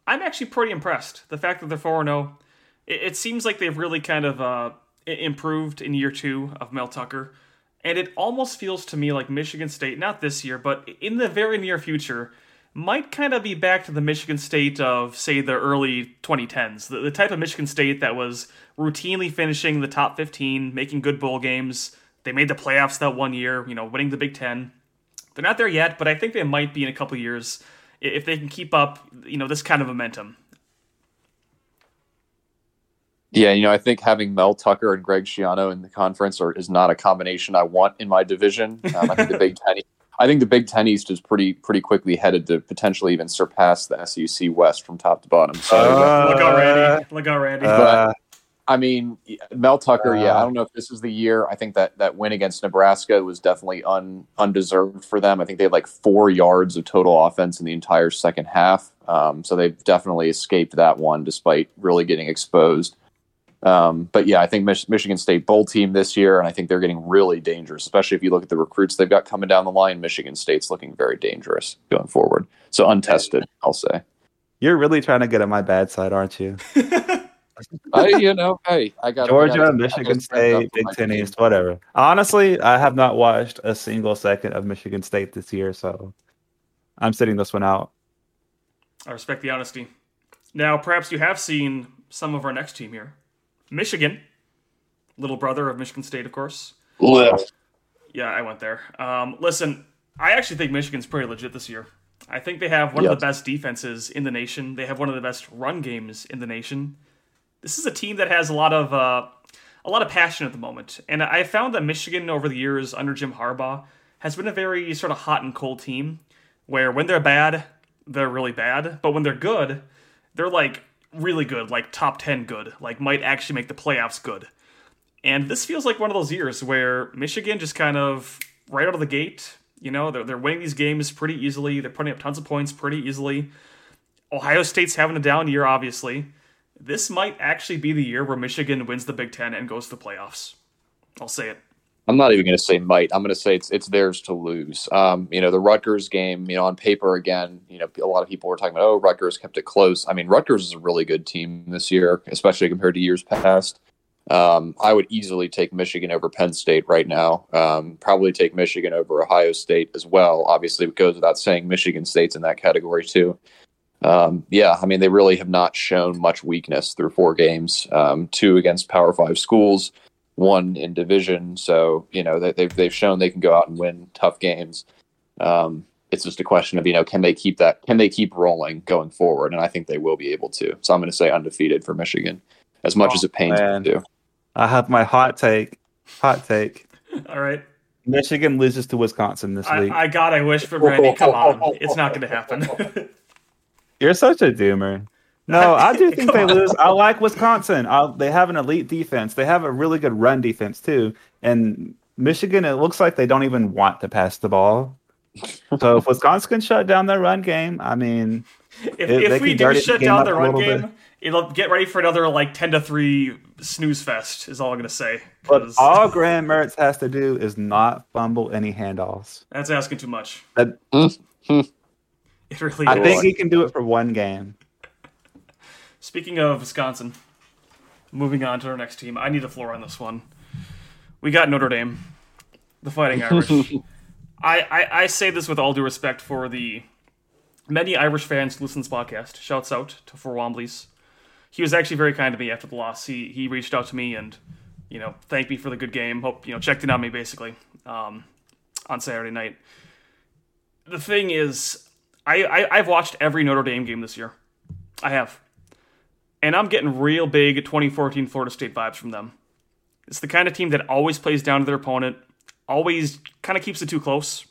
I'm actually pretty impressed. The fact that they're four zero, it, it seems like they've really kind of uh, improved in year two of Mel Tucker. And it almost feels to me like Michigan State, not this year, but in the very near future, might kind of be back to the Michigan State of, say, the early 2010s. The, the type of Michigan State that was routinely finishing the top 15, making good bowl games. They made the playoffs that one year, you know, winning the Big Ten. They're not there yet, but I think they might be in a couple years if they can keep up, you know, this kind of momentum. Yeah, you know, I think having Mel Tucker and Greg Schiano in the conference are, is not a combination I want in my division. Um, I think the Big Ten, I think the Big Ten East is pretty pretty quickly headed to potentially even surpass the SEC West from top to bottom. So. Uh, Look already. Look already. Uh, I mean, Mel Tucker. yeah, I don't know if this is the year. I think that that win against Nebraska was definitely un, undeserved for them. I think they had like four yards of total offense in the entire second half. Um, so they've definitely escaped that one, despite really getting exposed. Um, but yeah, I think Mich- Michigan State bowl team this year, and I think they're getting really dangerous, especially if you look at the recruits they've got coming down the line. Michigan State's looking very dangerous going forward. So untested, I'll say. you're really trying to get on my bad side, aren't you? I, you know, hey, I got I Georgia, gotta- I Michigan gotta stand State, Big Ten team. East, whatever. Honestly, I have not watched a single second of Michigan State this year, so I'm sitting this one out. I respect the honesty. Now, perhaps you have seen some of our next team here Michigan, little brother of Michigan State, of course. Ugh. Yeah, I went there. Um, listen, I actually think Michigan's pretty legit this year. I think they have one Yep. of the best defenses in the nation. They have one of the best run games in the nation. This is a team that has a lot of uh, a lot of passion at the moment, and I found that Michigan over the years under Jim Harbaugh has been a very sort of hot and cold team, where when they're bad, they're really bad, but when they're good, they're like really good, like top ten good, like might actually make the playoffs good. And this feels like one of those years where Michigan just kind of right out of the gate, you know, they're, they're winning these games pretty easily. They're putting up tons of points pretty easily. Ohio State's having a down year, obviously. This might actually be the year where Michigan wins the Big Ten and goes to the playoffs. I'll say it. I'm not even going to say might. I'm going to say it's it's theirs to lose. Um, you know, the Rutgers game. You know, on paper, again, you know, a lot of people were talking about, oh, Rutgers kept it close. I mean, Rutgers is a really good team this year, especially compared to years past. Um, I would easily take Michigan over Penn State right now. Um, probably take Michigan over Ohio State as well. Obviously, it goes without saying Michigan State's in that category too. Um, yeah, I mean, they really have not shown much weakness through four games. Um, two against Power Five schools, one in division. So you know they, they've they've shown they can go out and win tough games. Um, it's just a question of you know can they keep that can they keep rolling going forward, and I think they will be able to. So I'm going to say undefeated for Michigan, as much Oh, as it pains man. me to. I have my hot take. Hot take. All right. Michigan loses to Wisconsin this week. I, I God, I wish for Brandy. Come on. It's not going to happen. You're such a doomer. No, I do think they on. lose. I like Wisconsin. I, they have an elite defense. They have a really good run defense too. And Michigan, it looks like they don't even want to pass the ball. So if Wisconsin can shut down their run game, I mean, if If they if we do dirty the shut down up the run little game, it'll get ready for another like 10 to 3 snooze fest, is all I'm going to say. but 'Cause all Graham Mertz has to do is not fumble any handoffs. that's asking too much. That- hmm. Hmm. It really I is. think he can do it for one game. Speaking of Wisconsin, moving on to our next team. I need a floor on this one. We got Notre Dame, the Fighting Irish. I, I, I say this with all due respect for the many Irish fans who listen to this podcast. Shouts out to For Wombleys. He was actually very kind to me after the loss. He he reached out to me and you know thanked me for the good game. Hope you know checked in on me basically um, on Saturday night. The thing is, I, I I've watched every Notre Dame game this year. I have and I'm getting real big 2014 Florida State vibes from them. It's the kind of team that always plays down to their opponent, always kind of keeps it too close,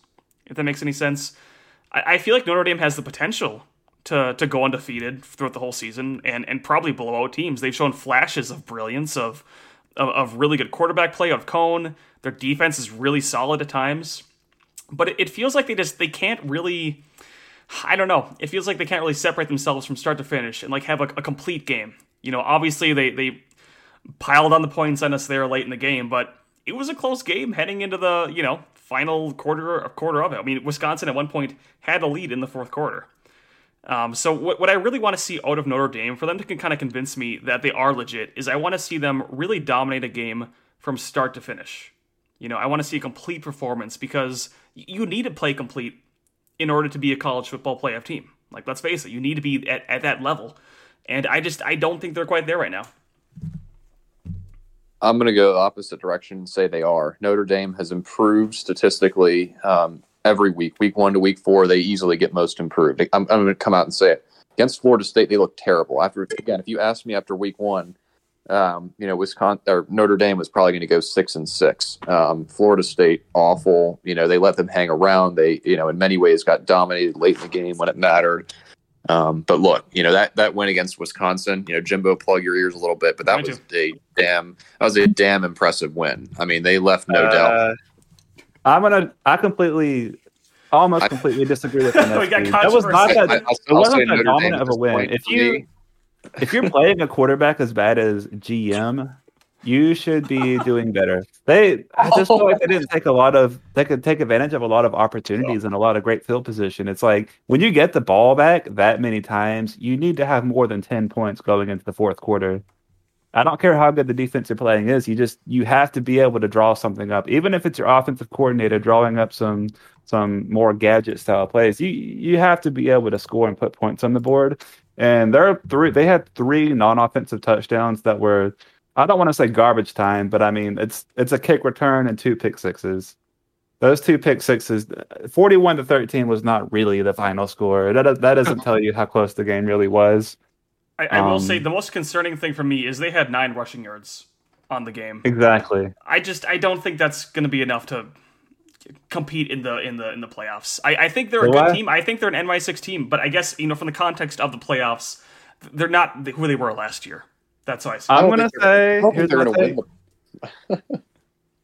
if that makes any sense. I, I feel like Notre Dame has the potential to, to go undefeated throughout the whole season and, and probably blow out teams. They've shown flashes of brilliance, of, of, of really good quarterback play, of Coan. Their defense is really solid at times. But it, it feels like they just they can't really I don't know. It feels like they can't really separate themselves from start to finish and like have a, a complete game. You know, obviously they they piled on the points on us there late in the game, but it was a close game heading into the you know final quarter quarter of it. I mean, Wisconsin at one point had a lead in the fourth quarter. Um, so what, what I really want to see out of Notre Dame for them to kind of convince me that they are legit is I want to see them really dominate a game from start to finish. You know, I want to see a complete performance because you need to play complete in order to be a college football playoff team. Like, let's face it, you need to be at, at that level. And I just, I don't think they're quite there right now. I'm going to go the opposite direction and say they are. Notre Dame has improved statistically um, every week. Week one to week four, they easily get most improved. I'm, I'm going to come out and say it. Against Florida State, they look terrible. After again, if you asked me after week one, um, you know, Wisconsin or Notre Dame was probably going to go six and six. Um, Florida State, awful. You know, they let them hang around. They, you know, in many ways got dominated late in the game when it mattered. Um, but look, you know that that win against Wisconsin. You know, Jimbo, plug your ears a little bit, but that was a damn that was a damn impressive win. I mean, they left no doubt. Uh, I'm gonna. I completely, almost I- completely disagree with the We got next team. That was not that. I- I'll- it wasn't that Notre Dame dominant of a win. If you me. If you're playing a quarterback as bad as GM, you should be doing better. They, I just feel like they didn't take a lot of, they could take advantage of a lot of opportunities and a lot of great field position. It's like when you get the ball back that many times, you need to have more than 10 points going into the fourth quarter. I don't care how good the defense you're playing is. You just, you have to be able to draw something up, even if it's your offensive coordinator drawing up some, some more gadget style plays. You, you have to be able to score and put points on the board. And there are three, they had three non offensive touchdowns that were, I don't want to say garbage time, but I mean it's it's a kick return and two pick sixes. those two pick sixes, 41 to 13 was not really the final score. That that doesn't tell you how close the game really was. I, I will Um, say the most concerning thing for me is they had nine rushing yards on the game. Exactly. I just I don't think that's going to be enough to compete in the in the in the playoffs. I, I think they're a good team. I think they're an NY6 team, but I guess you know from the context of the playoffs, they're not who they were last year. That's how I see. I'm gonna say I don't think they're going to take. win.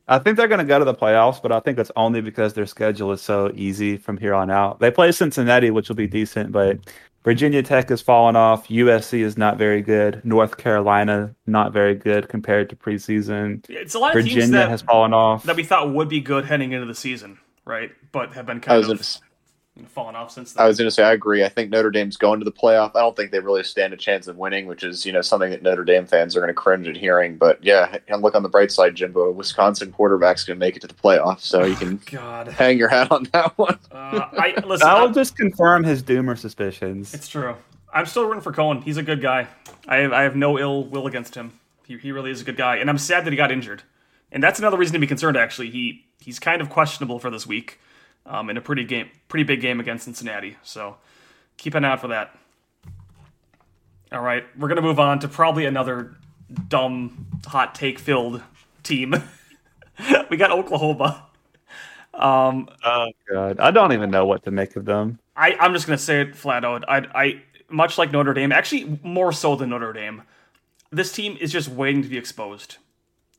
The, I think they're going to go to the playoffs, but I think it's only because their schedule is so easy from here on out. They play Cincinnati, which will be decent, but Virginia Tech has fallen off. USC is not very good. North Carolina not very good compared to preseason. It's a lot of teams Virginia that has fallen off. that we thought would be good heading into the season, right? But have been kind of in- fallen off since then. I was going to say I agree. I think Notre Dame's going to the playoff. I don't think they really stand a chance of winning, which is you know something that Notre Dame fans are going to cringe at hearing. But yeah, and look on the bright side, Jimbo. Wisconsin quarterback's going to make it to the playoff, so you can God, hang your hat on that one. uh, I listen. I'll I- just confirm his doomer suspicions. It's true. I'm still rooting for Coan. He's a good guy. I have, I have no ill will against him. He, he really is a good guy, and I'm sad that he got injured. And that's another reason to be concerned. Actually, he he's kind of questionable for this week, um, in a pretty game, pretty big game against Cincinnati. So keep an eye out for that. All right, we're gonna move on to probably another dumb hot take filled team. we got Oklahoma. Um, Oh god, I don't even know what to make of them. I, I'm just gonna say it flat out. I, I much like Notre Dame, actually more so than Notre Dame. This team is just waiting to be exposed.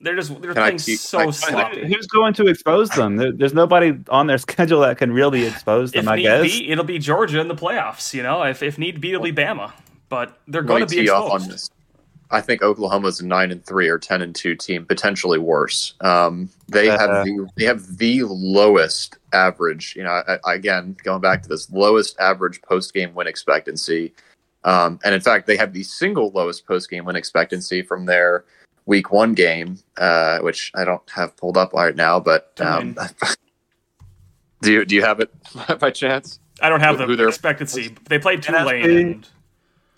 They're just they're Can playing keep- so I- I- sloppy. Who's going to expose them? There, there's nobody on their schedule that can really expose them. If I guess. be, it'll be Georgia in the playoffs. You know, if if need be, it'll be Bama. But they're going Let to be tee off on exposed. this. I think Oklahoma's a nine and three or ten and two team, potentially worse. Um, they Uh, have the they have the lowest average. You know, I, I, again going back to this lowest average post game win expectancy, um, and in fact they have the single lowest post game win expectancy from their week one game, uh, which I don't have pulled up right now. But um, do you do you have it by chance? I don't have who the they're- expectancy. They played NSB. Tulane. And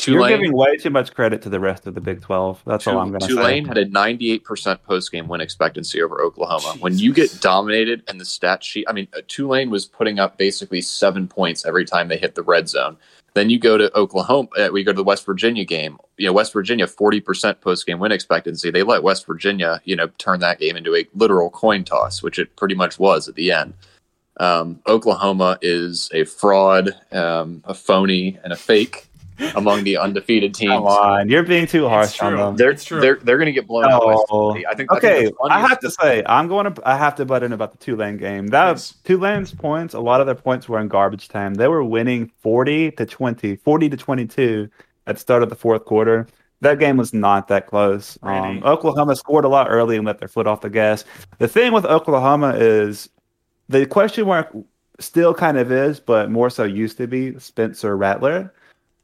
You're giving way too much credit to the rest of the Big 12. That's all I'm going to say. Tulane had a 98% post game win expectancy over Oklahoma. When you get dominated and the stat sheet, I mean, uh, Tulane was putting up basically seven points every time they hit the red zone. Then you go to Oklahoma, uh, we go to the West Virginia game. You know, West Virginia, 40% post game win expectancy. They let West Virginia, you know, turn that game into a literal coin toss, which it pretty much was at the end. Um, Oklahoma is a fraud, um, a phony, and a fake among the undefeated teams. Come on, you're being too harsh on true. them. They're It's true. they're they're going to get blown out. Oh. I think. I think Okay, I have to say, I'm going to. I have to butt in about the Tulane game. That Please. Tulane's points, a lot of their points were in garbage time. They were winning 40 to 20, 40 to 22 at the start of the fourth quarter. That game was not that close. Um, Oklahoma scored a lot early and let their foot off the gas. The thing with Oklahoma is the question mark still kind of is, but more so used to be Spencer Rattler.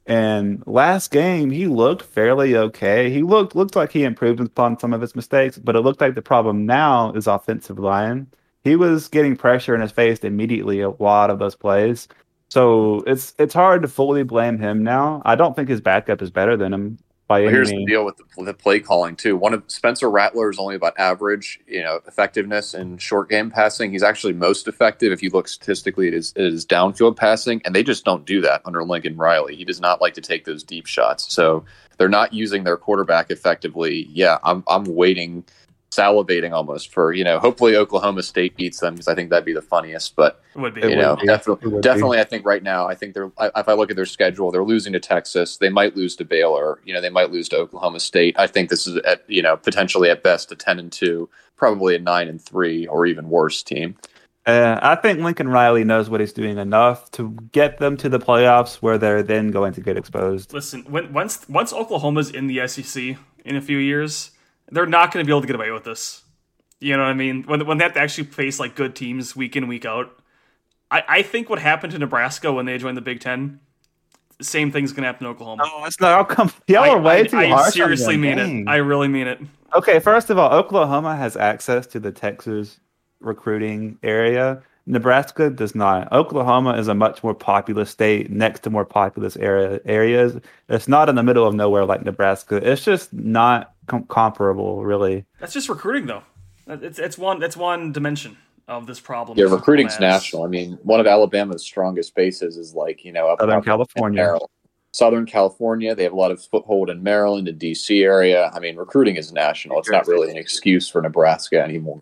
And last game, he looked fairly okay. He looked looked like he improved upon some of his mistakes, but it looked like the problem now is offensive line. He was getting pressure in his face immediately a lot of those plays. So it's it's hard to fully blame him now. I don't think his backup is better than him by Well, here's the deal with the, the play calling too. One of Spencer Rattler is only about average, you know, effectiveness in short game passing. He's actually most effective if you look statistically at his, at his downfield passing, and they just don't do that under Lincoln Riley. He does not like to take those deep shots, so they're not using their quarterback effectively. Yeah, I'm I'm waiting, salivating almost for you know. Hopefully Oklahoma State beats them because I think that'd be the funniest. But it would be. It you would know, be. It definitely, be. definitely. I think right now, I think they're. If I look at their schedule, they're losing to Texas. They might lose to Baylor. You know, they might lose to Oklahoma State. I think this is at you know potentially at best a ten and two, probably a nine and three, or even worse team. Uh, I think Lincoln Riley knows what he's doing enough to get them to the playoffs where they're then going to get exposed. Listen, when, once once Oklahoma's in the SEC in a few years, they're not going to be able to get away with this. You know what I mean? When when they have to actually face like good teams week in week out, I, I think what happened to Nebraska when they joined the Big Ten, the same thing's going to happen to Oklahoma. No, it's not. I'll come. Y'all are way I- too I harsh. on seriously mean Dang. it. I really mean it. Okay, first of all, Oklahoma has access to the Texas recruiting area. Nebraska does not. Oklahoma is a much more populous state next to more populous area areas. It's not in the middle of nowhere like Nebraska. It's just not com- comparable, really. That's just recruiting, though. It's it's one that's one dimension. of this problem. Yeah, recruiting's has. national. I mean, one of Alabama's strongest bases is like you know up Southern up California. Maryland. Southern California, they have a lot of foothold in Maryland and DC area. I mean, recruiting is national. It's not really an excuse for Nebraska anymore.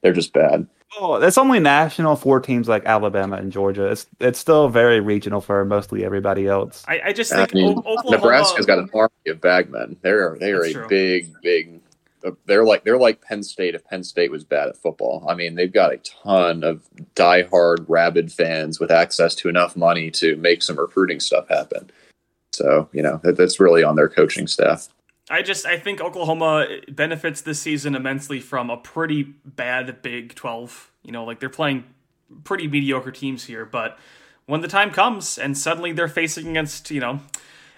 They're just bad. Oh, it's only national for teams like Alabama and Georgia. It's it's still very regional for mostly everybody else. I, I just I think mean, O- Oklahoma. Nebraska's got an army of bagmen. They're they are a true. big, big. Uh, they're like they're like Penn State if Penn State was bad at football. I mean, they've got a ton of diehard rabid fans with access to enough money to make some recruiting stuff happen. So you know that, that's really on their coaching staff. I just I think Oklahoma benefits this season immensely from a pretty bad Big 12. You know, like they're playing pretty mediocre teams here, but when the time comes and suddenly they're facing against, you know,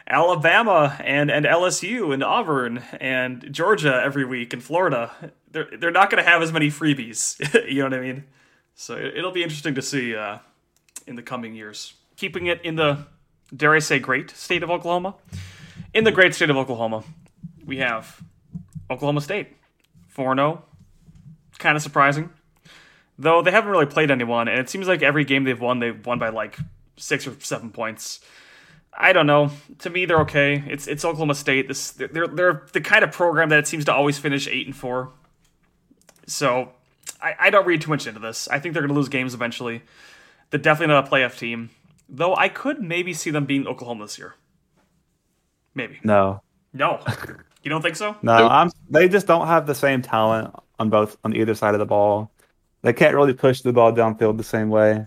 Alabama and, and LSU and Auburn and Georgia every week and Florida, they're they're not going to have as many freebies. you know what I mean? So it, it'll be interesting to see uh, in the coming years. Keeping it in the dare I say great state of Oklahoma. In the great state of Oklahoma, we have Oklahoma State 4 0. Kind of surprising. Though they haven't really played anyone, and it seems like every game they've won, they've won by like six or seven points. I don't know. To me, they're okay. It's it's Oklahoma State. This they're they're the kind of program that it seems to always finish eight and four. So I, I don't read too much into this. I think they're going to lose games eventually. They're definitely not a playoff team. Though I could maybe see them beating Oklahoma this year. Maybe. No, No. You don't think so? no, Nope. I'm. They just don't have the same talent on both on either side of the ball. They can't really push the ball downfield the same way.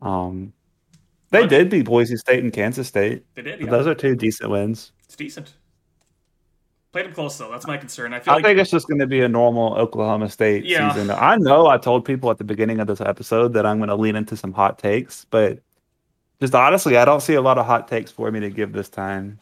Um, they What? did beat Boise State and Kansas State. They did. Yeah. Those are two decent wins. It's decent. Played them close though. That's my concern. I I like think it's just going to be a normal Oklahoma State Yeah. season. I know I told people at the beginning of this episode that I'm going to lean into some hot takes, but just honestly, I don't see a lot of hot takes for me to give this time.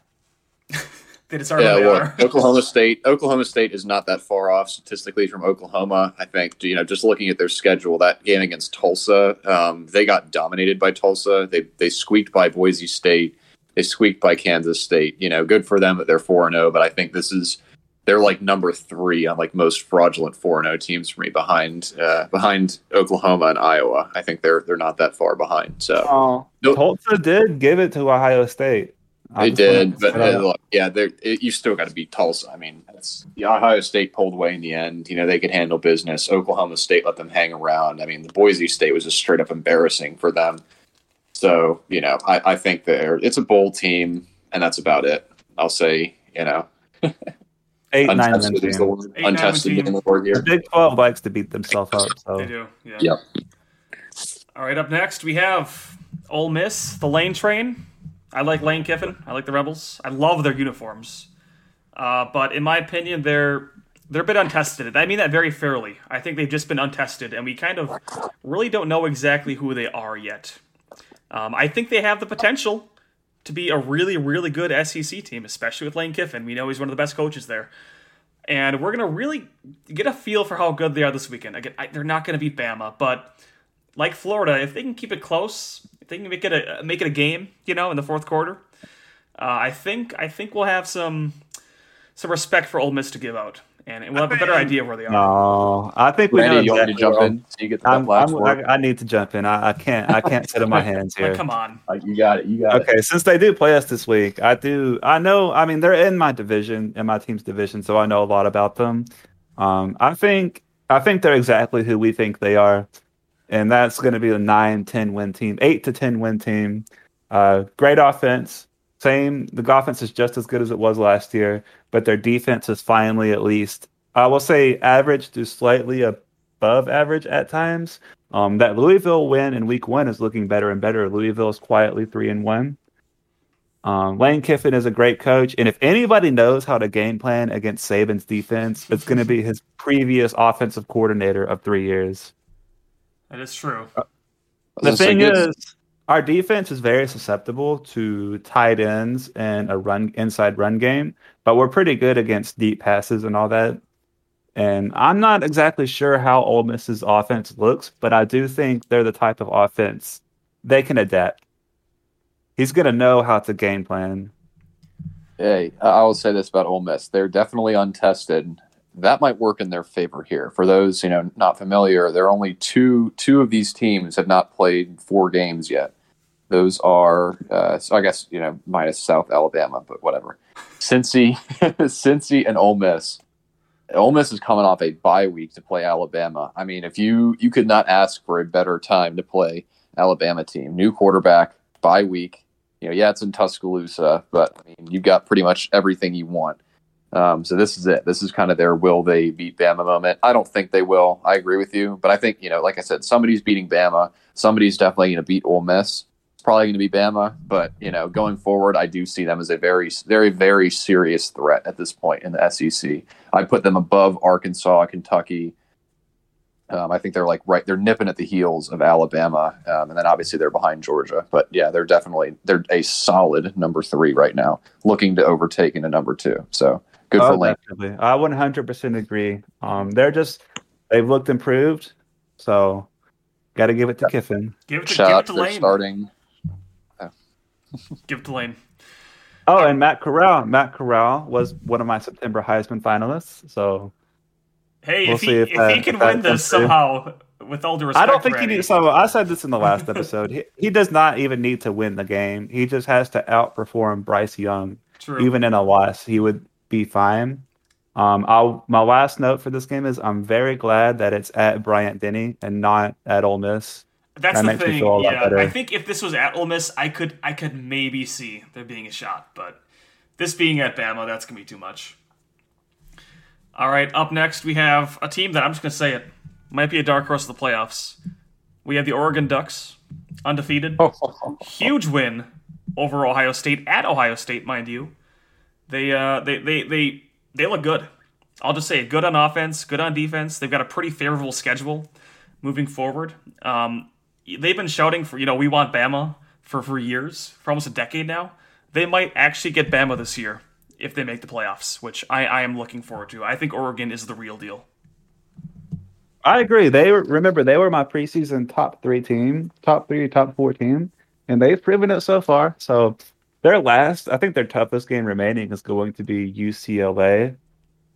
They just are Yeah, who they look, are. Oklahoma State. Oklahoma State is not that far off statistically from Oklahoma. I think you know, just looking at their schedule, that game against Tulsa, um, they got dominated by Tulsa. They they squeaked by Boise State. They squeaked by Kansas State. You know, good for them that they're four and zero. But I think this is they're like number three on like most fraudulent four and zero teams for me, behind uh, behind Oklahoma and Iowa. I think they're they're not that far behind. So Oh, Nope. Tulsa did give it to Ohio State. I They did, but uh, look, yeah, it, you still got to beat Tulsa. I mean, it's, yeah, Ohio State pulled away in the end. You know, they could handle business. Oklahoma State let them hang around. I mean, the Boise State was just straight up embarrassing for them. So, you know, I, I think they're it's a bowl team, and that's about it. I'll say, you know, eight, nine, untested is the word. Eight, Untested win in the word The here. Big Twelve likes to beat themselves up. So They do. Yeah. Yep. All right. Up next, we have Ole Miss, the Lane Train. I like Lane Kiffin. I like the Rebels. I love their uniforms. Uh, but in my opinion, they're they're a bit untested. I mean that very fairly. I think they've just been untested, and we kind of really don't know exactly who they are yet. Um, I think they have the potential to be a really, really good SEC team, especially with Lane Kiffin. We know he's one of the best coaches there. And we're going to really get a feel for how good they are this weekend. Again, I, they're not going to beat Bama, but like Florida, if they can keep it close, if they can make it a make it a game, you know, in the fourth quarter, uh, I think I think we'll have some some respect for Ole Miss to give out, and we'll have a better idea of where they are. no, I think we know Randy, you want me to jump in? So you get the I'm, I'm. I, I need to jump in. I, I can't. I can't sit on my hands here. Like, come on, Like, you got it. You got it. Okay, since they do play us this week, I do. I know. I mean, they're in my division, in my team's division, so I know a lot about them. Um, I think. I think they're exactly who we think they are, and that's going to be a 9, 10 win team, eight to ten win team. Uh, great offense. Same. The offense is just as good as it was last year, but their defense is finally at least. I will say average to slightly above average at times. Um, that Louisville win in week one is looking better and better. Louisville is quietly three and one. Um, Lane Kiffin is a great coach, and if anybody knows how to game plan against Saban's defense, it's going to be his previous offensive coordinator of three years. That is true. I was The thing is, our defense is very susceptible to tight ends and a run inside run game, but we're pretty good against deep passes and all that. And I'm not exactly sure how Ole Miss's offense looks, but I do think they're the type of offense they can adapt. He's going to know how to game plan. Hey, I I will say this about Ole Miss: they're definitely untested. That might work in their favor here. For those you know not familiar, there are only two two of these teams have not played four games yet. Those are, uh, so I guess you know, minus South Alabama, but whatever. Cincy, Cincy, and Ole Miss. Ole Miss is coming off a bye week to play Alabama. I mean, if you you could not ask for a better time to play Alabama team, new quarterback, bye week. You know, yeah, it's in Tuscaloosa, but I mean, you've got pretty much everything you want. Um, so this is it. This is kind of their will they beat Bama moment. I don't think they will. I agree with you, but I think you know, like I said, somebody's beating Bama. Somebody's definitely going to beat Ole Miss. It's probably going to be Bama, but you know, going forward, I do see them as a very, very, very serious threat at this point in the SEC. I put them above Arkansas, Kentucky. Um, I think they're like right, they're nipping at the heels of Alabama, um, and then obviously they're behind Georgia. But yeah, they're definitely they're a solid number three right now, looking to overtake into number two. So good for Oh, Lane. definitely. I 100% agree. Um, they're just they've looked improved, so got to give it to Kiffin. Give it to, Shout give it to to Lane. starting. Give it to Lane. Oh, and Matt Corral. Matt Corral was one of my September Heisman finalists. So Hey, We'll if he if if, that- he can if that win this comes through. somehow, with all due respect, I don't think he needs. So I said this in the last episode. He, he does not even need to win the game. He just has to outperform Bryce Young. True. Even in a loss, he would be fine. Um, I'll my last note for this game is I'm very glad that it's at Bryant Denny and not at Ole Miss. That's that the thing. feel a lot Yeah, better. I think if this was at Ole Miss, I could I could maybe see there being a shot, but this being at Bama, that's gonna be too much. All right, up next we have a team that I'm just gonna say it might be a dark horse of the playoffs. We have the Oregon Ducks, undefeated, huge win over Ohio State at Ohio State, mind you. They uh they they they they look good. I'll just say good on offense, good on defense. They've got a pretty favorable schedule moving forward. Um, they've been shouting for you know we want Bama for for years, for almost a decade now. They might actually get Bama this year if they make the playoffs, which I, I am looking forward to. I think Oregon is the real deal. I agree. They were remember they were my preseason top three team, top three, top four team, and they've proven it so far. So their last, I think their toughest game remaining is going to be UCLA.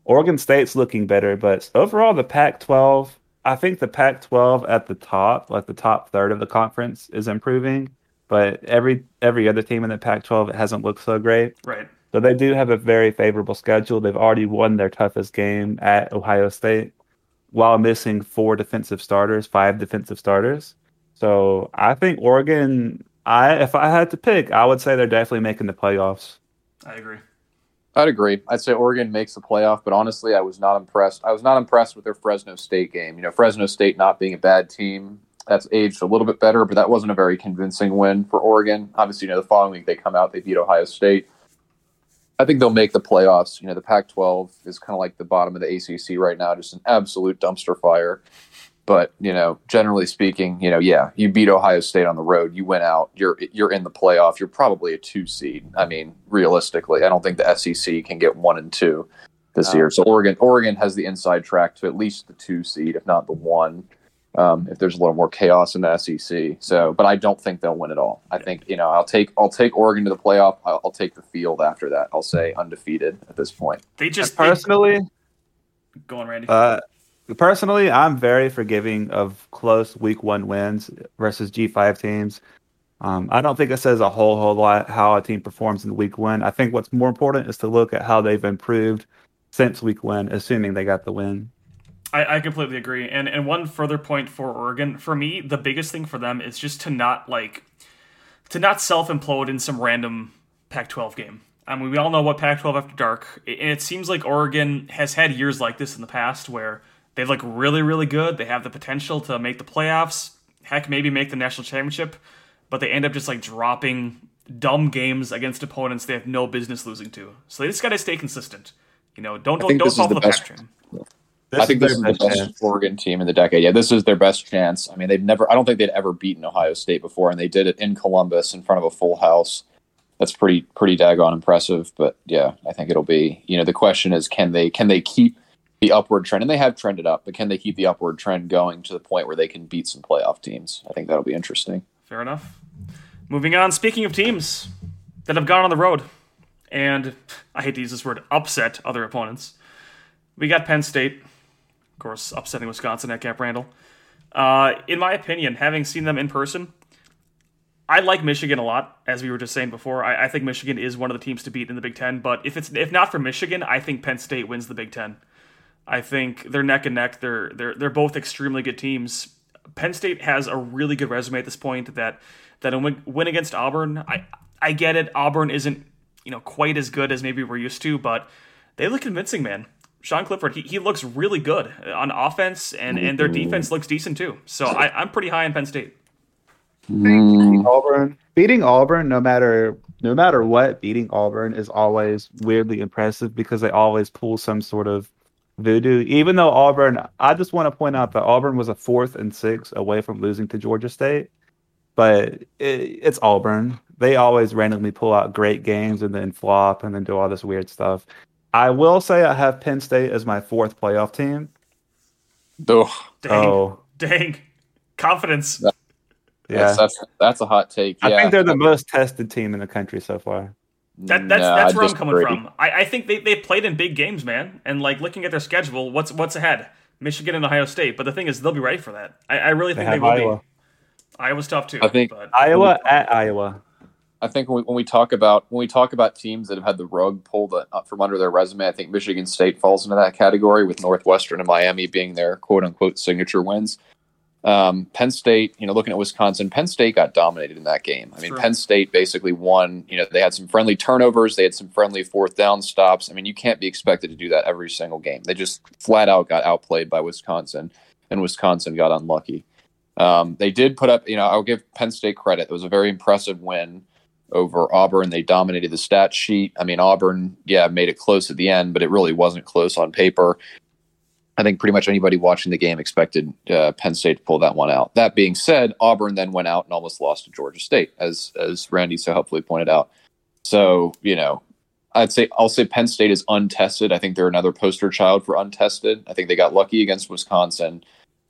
Oregon State's looking better, but overall the Pac-12, I think the Pac-12 at the top, like the top third of the conference, is improving. But every every other team in the Pac-12 it hasn't looked so great. Right. So they do have a very favorable schedule. They've already won their toughest game at Ohio State while missing four defensive starters, five defensive starters. So I think Oregon, I if I had to pick, I would say they're definitely making the playoffs. I agree. I'd agree. I'd say Oregon makes the playoff, but honestly, I was not impressed. I was not impressed with their Fresno State game. You know, Fresno State not being a bad team, that's aged a little bit better, but that wasn't a very convincing win for Oregon. Obviously, you know, the following week they come out, they beat Ohio State. I think they'll make the playoffs. You know, the Pac 12 is kind of like the bottom of the ACC right now, just an absolute dumpster fire. But, you know, generally speaking, you know, yeah, you beat Ohio State on the road, you went out, you're you're in the playoff, you're probably a two seed. I mean, realistically, I don't think the SEC can get one and two this No. year. So Oregon Oregon has the inside track to at least the two seed, if not the one. Um, if there's a little more chaos in the SEC, so but I don't think they'll win it all. I think you know I'll take I'll take Oregon to the playoff. I'll, I'll take the field after that. I'll say undefeated at this point. They just they, Personally, go on, Randy. uh, personally, I'm very forgiving of close week one wins versus G5 teams. Um, I don't think it says a whole whole lot how a team performs in week one. I think what's more important is to look at how they've improved since week one, assuming they got the win. I, I completely agree. And and one further point for Oregon, for me, the biggest thing for them is just to not like to not self implode in some random Pac twelve game. I mean we all know what Pac twelve after dark and it seems like Oregon has had years like this in the past where they look really, really good. They have the potential to make the playoffs, heck maybe make the national championship, but they end up just like dropping dumb games against opponents they have no business losing to. So they just gotta stay consistent. You know, don't I don't, don't this fall for the the best- pack train. I think this their is the best chance. Oregon team in the decade. Yeah, this is their best chance. I mean, they've never. I don't think they'd ever beaten Ohio State before, and they did it in Columbus in front of a full house. That's pretty pretty daggone impressive. But yeah, I think it'll be. You know, the question is, can they can they keep the upward trend? And they have trended up, but can they keep the upward trend going to the point where they can beat some playoff teams? I think that'll be interesting. Fair enough. Moving on, speaking of teams that have gone on the road, and I hate to use this word, upset other opponents. We got Penn State, of course, upsetting Wisconsin at Camp Randall. Uh, in my opinion, having seen them in person, I like Michigan a lot, as we were just saying before. I, I, think Michigan is one of the teams to beat in the Big Ten. But if it's if not for Michigan, I think Penn State wins the Big Ten. I think they're neck and neck. They're they're they're both extremely good teams. Penn State has a really good resume at this point. That that a win, win against Auburn, I I get it. Auburn isn't you know quite as good as maybe we're used to, but they look convincing, man. Sean Clifford, he, he looks really good on offense, and, and their defense looks decent too. So I, I'm pretty high on Penn State. Beating mm. Auburn, beating Auburn, no matter no matter what, beating Auburn is always weirdly impressive because they always pull some sort of voodoo. Even though Auburn, I just want to point out that Auburn was a fourth and six away from losing to Georgia State, but it, it's Auburn. They always randomly pull out great games and then flop and then do all this weird stuff. I will say I have Penn State as my fourth playoff team. Oh, Dang. Oh, Dang. Confidence. yeah. that's, that's that's a hot take. I yeah. think they're the most tested team in the country so far. That, that's No, that's where I'm coming from. I, I think they, they played in big games, man. And like looking at their schedule, what's what's ahead? Michigan and Ohio State. But the thing is, they'll be ready for that. I, I really They think they, have will Iowa. be. Iowa's tough too. I think- But Iowa at Iowa. I think when we, when we talk about when we talk about teams that have had the rug pulled up from under their resume, I think Michigan State falls into that category with Northwestern and Miami being their quote unquote signature wins. Um, Penn State, you know, looking at Wisconsin, Penn State got dominated in that game. I mean, True. Penn State basically won. You know, they had some friendly turnovers, they had some friendly fourth down stops. I mean, you can't be expected to do that every single game. They just flat out got outplayed by Wisconsin, and Wisconsin got unlucky. Um, they did put up, you know, I'll give Penn State credit. It was a very impressive win over Auburn. They dominated the stat sheet. I mean, Auburn, yeah, made it close at the end, but it really wasn't close on paper. I think pretty much anybody watching the game expected uh, Penn State to pull that one out. That being said, Auburn then went out and almost lost to Georgia State, as as Randy so helpfully pointed out. So you know, I'd say I'll say Penn State is untested. I think they're another poster child for untested. I think they got lucky against Wisconsin.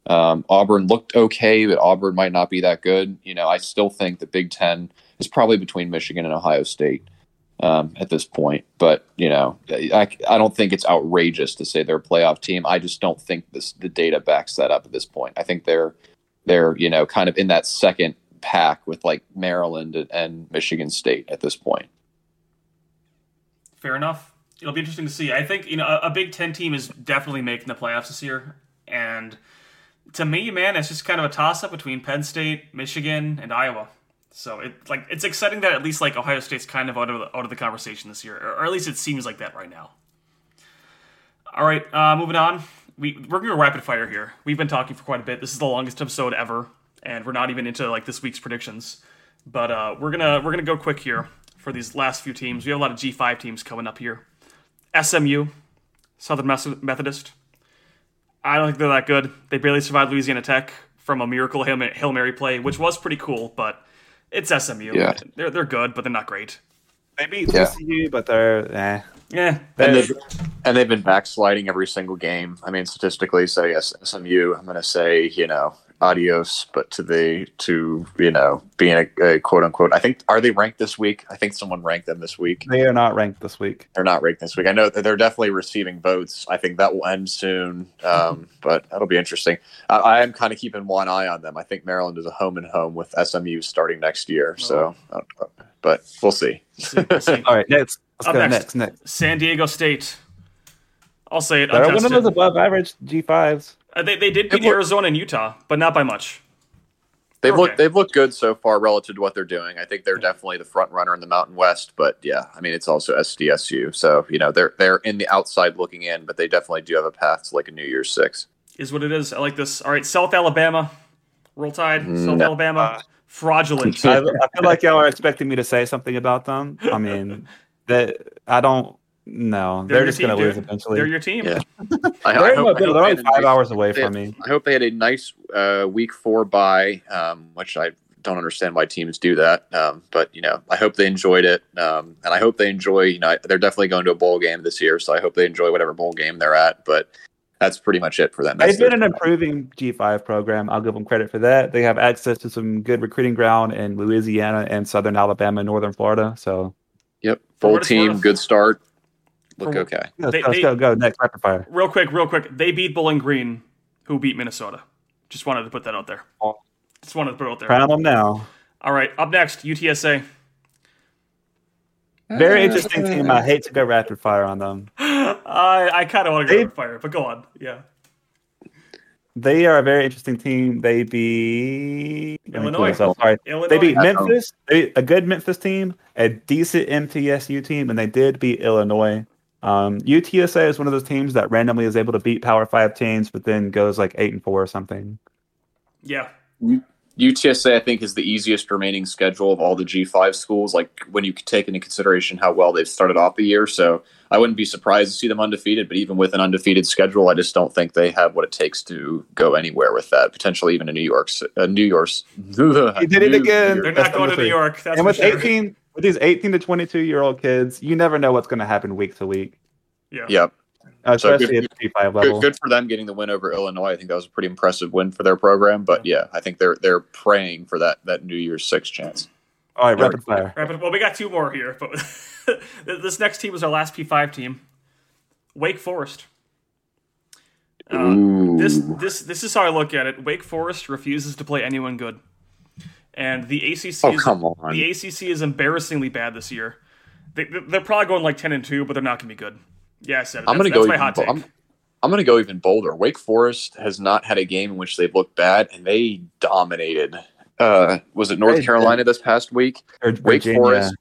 Um, Auburn looked okay, but Auburn might not be that good. You know, I still think the Big Ten is probably between Michigan and Ohio State um, at this point. But you know, I, I don't think it's outrageous to say they're a playoff team. I just don't think this the data backs that up at this point. I think they're they're you know kind of in that second pack with like Maryland and, and Michigan State at this point. fair enough. It'll be interesting to see. I think you know a, a Big Ten team is definitely making the playoffs this year, and to me, man, it's just kind of a toss up between Penn State, Michigan, and Iowa. So it like it's exciting that at least like Ohio State's kind of out of the, out of the conversation this year, or, at least it seems like that right now. All right, uh, moving on. We we're gonna rapid fire here. We've been talking for quite a bit. This is the longest episode ever, and we're not even into like this week's predictions. But uh, we're gonna we're gonna go quick here for these last few teams. We have a lot of G five teams coming up here. SMU, Southern Methodist. I don't think they're that good. They barely survived Louisiana Tech from a miracle Hail Mary play, which was pretty cool, but it's SMU. Yeah. They're, they're good, but they're not great. They beat Yeah. TCU, but they're eh. Yeah. And They're- they've, and they've been backsliding every single game. I mean, statistically, so yes, SMU. I'm going to say you know adios, but to the to you know being a, a quote unquote. I think are they ranked this week? I think someone ranked them this week. they are not ranked this week. They're not ranked this week. I know that they're definitely receiving votes. I think that will end soon, um, but that'll be interesting. I, I am kind of keeping one eye on them. I think Maryland is a home and home with SMU starting next year. So, uh, but we'll see. See, we'll see. All right, next. Let's Up go next. next. Next. San Diego State. I'll say it. They're one of those above average G5s. Uh, they, they did beat look- Arizona and Utah, but not by much. They've Okay. looked they've looked good so far relative to what they're doing. I think they're definitely the front runner in the Mountain West, but yeah, I mean it's also SDSU, so you know they're they're in the outside looking in, but they definitely do have a path to like a New Year's Six. Is what it is. I like this. All right, South Alabama. Roll Tide. Mm, South No. Alabama. Fraudulent. I, I feel like y'all are expecting me to say something about them. I mean, that I don't. No, they're, your just going to lose eventually. They're your team. Yeah. I, I They're, hope- they're only had a five nice- hours away they- from me. I hope they had a nice uh, week four bye, um, which I don't understand why teams do that. Um, but you know, I hope they enjoyed it, um, and I hope they enjoy. You know, they're definitely going to a bowl game this year, so I hope they enjoy whatever bowl game they're at. But that's pretty much it for them. That's They've been their- an improving G5 program. I'll give them credit for that. They have access to some good recruiting ground in Louisiana and Southern Alabama, Northern Florida. So Yep, full team, good start. Look For- okay. Let's, They- go, let's they- go, go next rapid fire. Real quick, real quick. They beat Bowling Green, who beat Minnesota. Just wanted to put that out there. Just wanted to put it out there. Crown them now. All right, up next, UTSA. Very interesting team. I hate to go rapid fire on them. I I kind of want to go They- with fire, but go on. Yeah. They are a very interesting team. They beat let me pull Illinois. this up. Sorry. Illinois. They beat Memphis, they, a good Memphis team, a decent MTSU team, and they did beat Illinois. Um, UTSA is one of those teams that randomly is able to beat Power Five teams, but then goes like eight and four or something. Yeah. UTSA, I think, is the easiest remaining schedule of all the G5 schools. Like when you take into consideration how well they've started off the year, so I wouldn't be surprised to see them undefeated. But even with an undefeated schedule, I just don't think they have what it takes to go anywhere with that. Potentially even a New York's. uh, New York's. He did it again. They're That's not going to New. York. That's and for with sure. 18, with these 18 to 22 year old kids, you never know what's going to happen week to week, Yeah. Yep. uh, So especially good- at the G5 level. Good, good for them getting the win over Illinois. I think that was a pretty impressive win for their program. But yeah, I think they're they're praying for that that New Year's Six chance. All right, rapid fire. Rapid. Well, we got two more here, but this next team is our last P5 team, Wake Forest. Uh, Ooh. this this this is how I look at it. Wake Forest refuses to play anyone good, and the ACC. Oh is, come on! The ACC is embarrassingly bad this year. They, they're probably going like ten and two, but they're not going to be good. Yeah, I said it. I'm That's, going to go. that's my Even, hot take. I'm, I'm going to go even bolder. Wake Forest has not had a game in which they've looked bad, and they dominated. Uh, was it North Carolina this past week? Or Wake Virginia. Forest.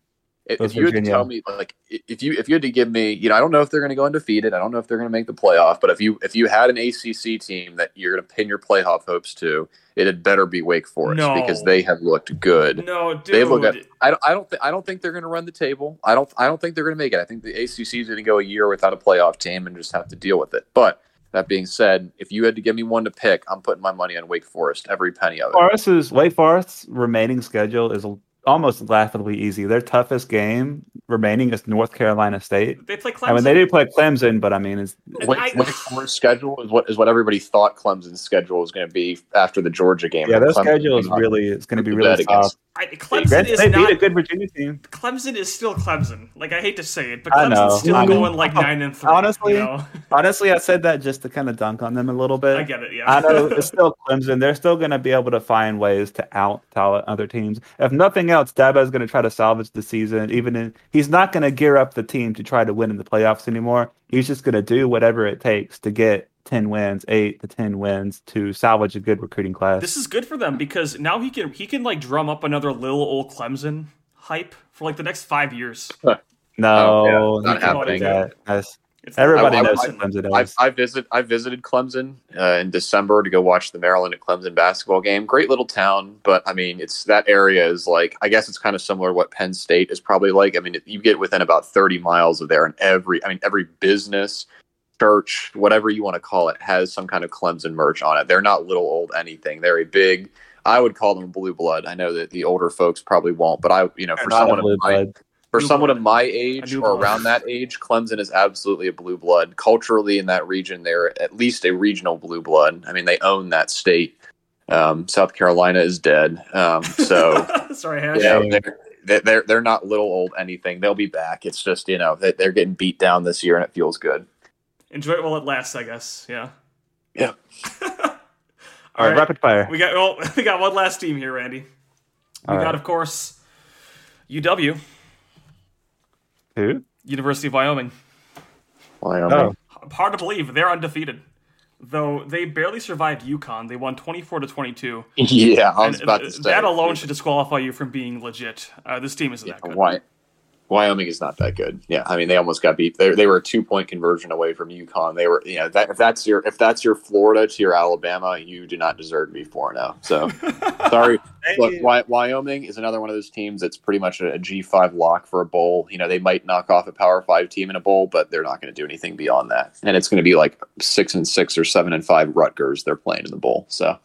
If, if you had to tell me, like, if you if you had to give me, you know, I don't know if they're going to go undefeated. I don't know if they're going to make the playoff. But if you if you had an ACC team that you're going to pin your playoff hopes to, it had better be Wake Forest No. because they have looked good. no, dude. They've looked at. I don't. I don't. Th- I don't think they're going to run the table. I don't. I don't think they're going to make it. I think the ACC is going to go a year without a playoff team and just have to deal with it. But that being said, if you had to give me one to pick, I'm putting my money on Wake Forest. Every penny of it. Forest's Wake Forest's remaining schedule is almost laughably easy. Their toughest game remaining is North Carolina State. they play Clemson. I mean, they do play Clemson, but I mean, it's Wake, I- Wake Forest schedule is what is what everybody thought Clemson's schedule was going to be after the Georgia game. yeah, their Clemson schedule is really it's going to be really tough. against- I, Clemson is they not. beat a good Virginia team. Clemson is still Clemson. Like I hate to say it, but. Clemson's still I mean, going like nine and three. honestly, you know? Honestly, I said that just to kind of dunk on them a little bit. I get it. Yeah, I know it's still Clemson. They're still going to be able to find ways to out talent other teams. If nothing else, Dabo is going to try to salvage the season. Even in, he's not going to gear up the team to try to win in the playoffs anymore. He's just going to do whatever it takes to get ten wins, eight to ten wins to salvage a good recruiting class. this is good for them because now he can he can like drum up another little old Clemson hype for like the next five years. no, Oh, yeah, not happening. that. That's- It's everybody I- I- knows I- who Clemson I, is. I visit I visited Clemson uh, in December to go watch the Maryland at Clemson basketball game. Great little town, but I mean, it's that area is like I guess it's kind of similar to what Penn State is probably like. I mean, you get within about thirty miles of there, and every I mean every business, church, whatever you want to call it, has some kind of Clemson merch on it. They're not little old anything. They're a big. I would call them blue blood. I know that the older folks probably won't, but I, you know, for someone of my, blood. for Blue someone blood. of my age or blood. around that age, Clemson is absolutely a blue blood. Culturally, in that region, they're at least a regional blue blood. I mean, they own that state. Um, South Carolina is dead. Um, so Sorry, yeah, you know, they're, they're- they're they're not little old anything. They'll be back. It's just you know they're getting beat down this year, and it feels good. Enjoy it while it lasts, I guess. Yeah. Yeah. All right, rapid fire. We got well, we got one last team here, Randy. We All got, of course, UW, Who? University of Wyoming. Wyoming. Oh, Hard to believe they're undefeated, though they barely survived UConn. They won twenty four to twenty two. Yeah, I was And, about uh, to say that alone should disqualify you from being legit. Uh, this team isn't Yeah, that good. Wy- Wyoming is not that good. Yeah, I mean they almost got beat. They, they were a two point conversion away from UConn. They were, you know, that if that's your if that's your Florida to your Alabama, you do not deserve to be four four oh. zero. So sorry. Look, Wy- Wyoming is another one of those teams that's pretty much a, a G five lock for a bowl. You know, they might knock off a Power Five team in a bowl, but they're not going to do anything beyond that. And it's going to be like six and six or seven and five Rutgers they're playing in the bowl. So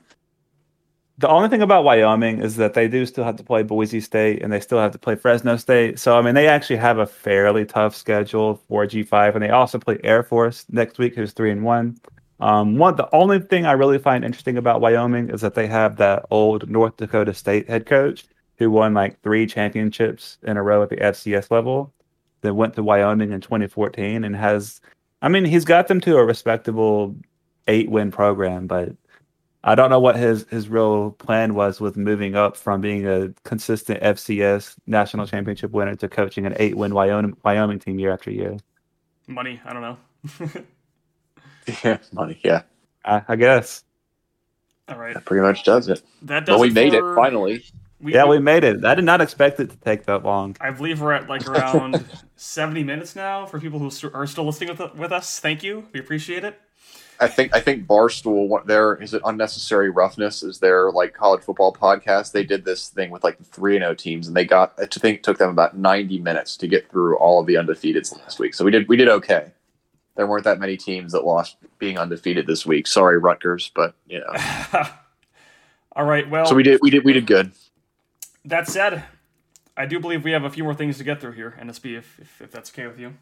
The only thing about Wyoming is that they do still have to play Boise State and they still have to play Fresno State. So I mean, they actually have a fairly tough schedule for G5, and they also play Air Force next week, who's three and one. Um, one the only thing I really find interesting about Wyoming is that they have that old North Dakota State head coach who won like three championships in a row at the FCS level. that went to Wyoming in 2014 and has, I mean, he's got them to a respectable eight win program, but I don't know what his his real plan was with moving up from being a consistent FCS national championship winner to coaching an eight win Wyoming Wyoming team year after year. Money, I don't know. yeah, money. Yeah, I, I guess. All right, that pretty much does it. that does. Well, we it made it finally. We, Yeah, we made it. I did not expect it to take that long. I believe we're at like around 70 minutes now for people who are still listening with, with us. Thank you. We appreciate it. I think I think Barstool what their is it unnecessary roughness is their like college football podcast. They did this thing with like the three and O teams, and they got I think took them about ninety minutes to get through all of the undefeateds last week. So we did we did okay. There weren't that many teams that lost being undefeated this week. Sorry, Rutgers, but you know. All right. Well, So we did we did we did good. that said, I do believe we have a few more things to get through here, NSB, if, if, if that's okay with you.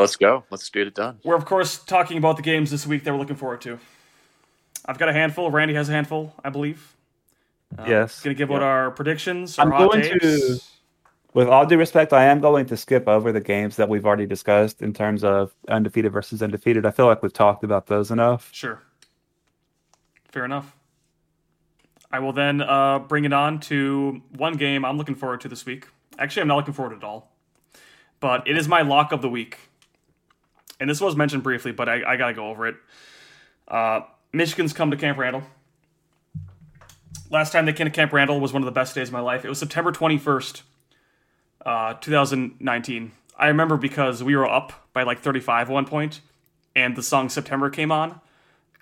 Let's go. Let's get it done. We're, of course, talking about the games this week that we're looking forward to. I've got a handful. Randy has a handful, I believe. Uh, Yes. Going to give out our predictions, our I'm going takes. to- With all due respect, I am going to skip over the games that we've already discussed in terms of undefeated versus undefeated. I feel like we've talked about those enough. Sure. Fair enough. I will then uh, bring it on to one game I'm looking forward to this week. Actually, I'm not looking forward at all. But it is my lock of the week. And this was mentioned briefly, but I, I got to go over it. Uh, Michigan's come to Camp Randall. Last time they came to Camp Randall was one of the best days of my life. It was September 21st, uh, 2019. I remember because we were up by like 35 at one point, and the song September came on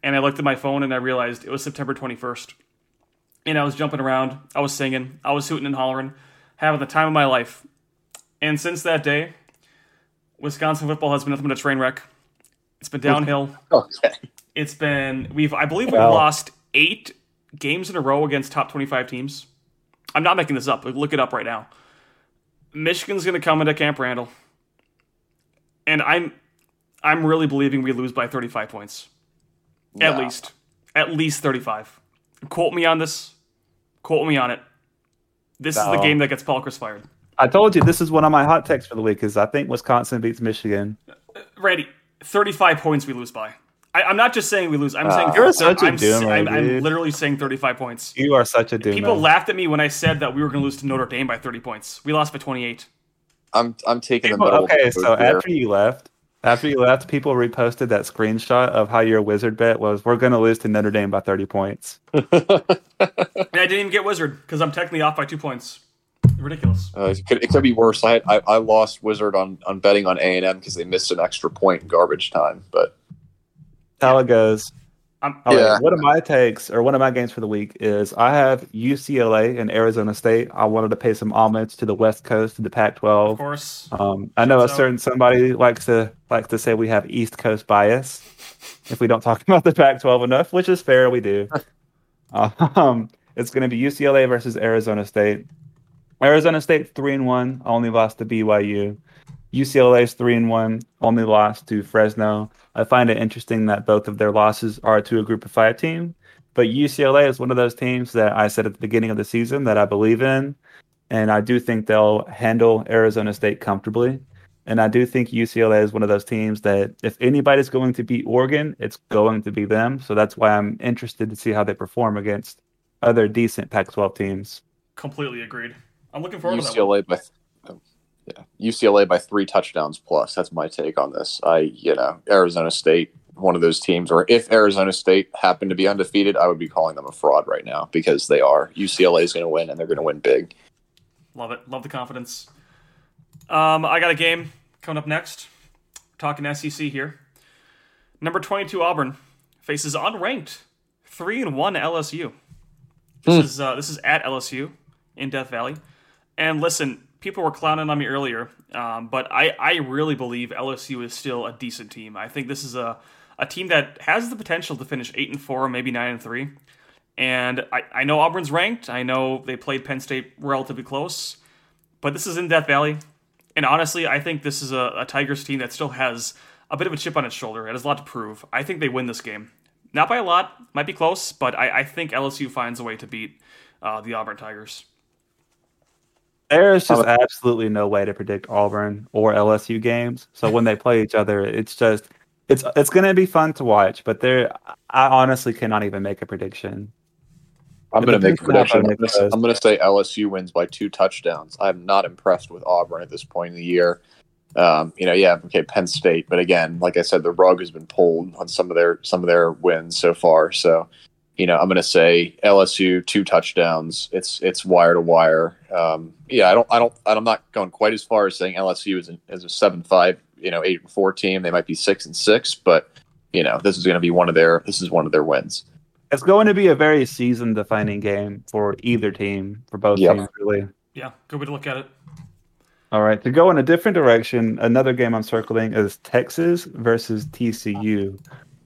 and I looked at my phone and I realized it was September 21st. And I was jumping around, I was singing, I was hooting and hollering, having the time of my life. And since that day, Wisconsin football has been nothing but a train wreck. It's been downhill. Oh, okay. It's been we've I believe we've Wow. lost eight games in a row against top 25 teams. I'm not making this up. Look it up right now. Michigan's going to come into Camp Randall, and I'm I'm really believing we lose by 35 points. At least. At least 35. Quote me on this. Quote me on it. This is the game that gets Paul Chryst fired. I told you this is one of my hot takes for the week. Is I think Wisconsin beats Michigan. Randy, 35 points we lose by. I, I'm not just saying we lose. I'm Ah. saying You're such a I'm, s- doomer, I'm, I'm literally saying 35 points. You are such a doomer. People laughed at me when I said that we were going to lose to Notre Dame by 30 points. We lost by 28. I'm I'm taking the People- middle. okay, so road here. after you left, after you left, people reposted that screenshot of how your wizard bet was we're going to lose to Notre Dame by 30 points. And I didn't even get Wizard because I'm technically off by two points. Ridiculous. Uh, it, could, it could be worse. I, had, I I lost Wizard on on betting on A and M because they missed an extra point in garbage time. But How it goes. I'm, All right, Yeah. one of my takes or one of my games for the week is I have UCLA and Arizona State. I wanted to pay some homage to the West Coast, to the of Pac-12. Of course. Um, I know a certain somebody likes to likes to say we have East Coast bias if we don't talk about the Pac-12 enough, which is fair. We do. um, it's going to be UCLA versus Arizona State. Arizona State three and one, only lost to BYU. UCLA's three and one, only lost to Fresno. I find it interesting that both of their losses are to a Group of Five team, but UCLA is one of those teams that I said at the beginning of the season that I believe in, and I do think they'll handle Arizona State comfortably. And I do think UCLA is one of those teams that if anybody's going to beat Oregon, it's going to be them. So that's why I'm interested to see how they perform against other decent Pac-12 teams. Completely agreed. I'm looking forward to that. UCLA by oh, yeah UCLA by three touchdowns plus. That's my take on this. I you know Arizona State one of those teams, or if Arizona State happened to be undefeated, I would be calling them a fraud right now because they are. UCLA is going to win and they're going to win big. Love it. Love the confidence. Um, I got a game coming up next. Talking SEC here. Number 22 Auburn faces unranked 3 and 1 LSU. This is uh, this is at LSU in Death Valley. And listen, people were clowning on me earlier, um, but I, I really believe LSU is still a decent team. I think this is a, a team that has the potential to finish 8 and 4, maybe 9 and 3. And I, I know Auburn's ranked. I know they played Penn State relatively close, but this is in Death Valley. And honestly, I think this is a, a Tigers team that still has a bit of a chip on its shoulder. It has a lot to prove. I think they win this game. Not by a lot, might be close, but I, I think LSU finds a way to beat uh, the Auburn Tigers. There's just absolutely no way to predict Auburn or LSU games. So when they play each other, it's just it's it's going to be fun to watch. But there, I honestly cannot even make a prediction. I'm going to make a depends on how prediction. I'm going to. I'm going to say LSU wins by two touchdowns. I'm not impressed with Auburn at this point in the year. Um, you know, yeah, okay, Penn State, but again, like I said, the rug has been pulled on some of their some of their wins so far. So, you know, I'm going to say LSU two touchdowns. It's it's wire to wire. Um, yeah, I don't I don't I'm not going quite as far as saying LSU is, an, is a seven five you know eight and four team. They might be six and six, but you know this is going to be one of their this is one of their wins. It's going to be a very season defining game for either team, for both Yep. teams, really. Yeah, good way to look at it. All right, to go in a different direction, another game I'm circling is Texas versus TCU.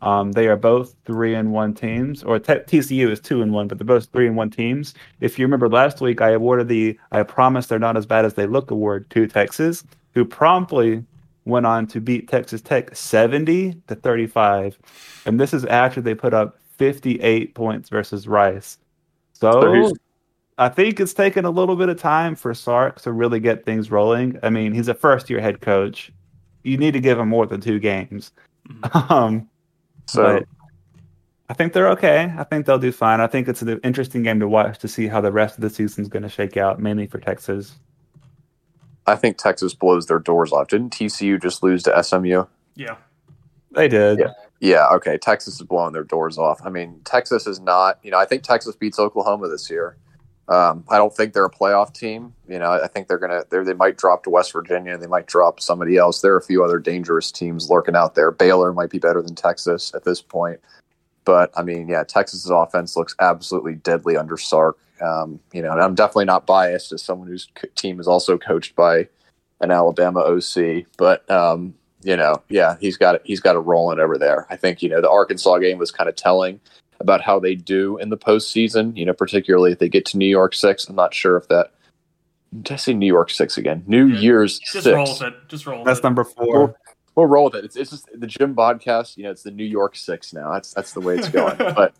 Um, they are both three and one teams, or te- TCU is two and one, but they're both three and one teams. If you remember last week, I awarded the "I promise they're not as bad as they look" award to Texas, who promptly went on to beat Texas Tech 70 to 35, and this is after they put up 58 points versus Rice. So I think it's taken a little bit of time for Sark to really get things rolling. I mean, he's a first year head coach. You need to give him more than two games. Um, So but I think they're okay. I think they'll do fine. I think it's an interesting game to watch to see how the rest of the season's going to shake out, mainly for Texas. I think Texas blows their doors off. Didn't TCU just lose to SMU? Yeah. They did. Yeah. Yeah, okay. Texas is blowing their doors off. I mean, Texas is not, you know, I think Texas beats Oklahoma this year. Um, I don't think they're a playoff team. You know, I think they're gonna they they might drop to West Virginia, they might drop somebody else. There are a few other dangerous teams lurking out there. Baylor might be better than Texas at this point. But I mean, yeah, Texas's offense looks absolutely deadly under Sark. Um, you know, and I'm definitely not biased as someone whose team is also coached by an Alabama OC. But um, you know, yeah, he's got. He's got it rolling over there. I think you know the Arkansas game was kind of telling about how they do in the postseason. You know, particularly if they get to New York Six. I'm not sure if that. Did I say New York Six again? New Yeah. Year's Just Six. roll with it. Just roll with That's it. number four. We'll roll with it. It's, it's just the Jimbodcast. You know, it's the New York Six now. That's that's the way it's going. but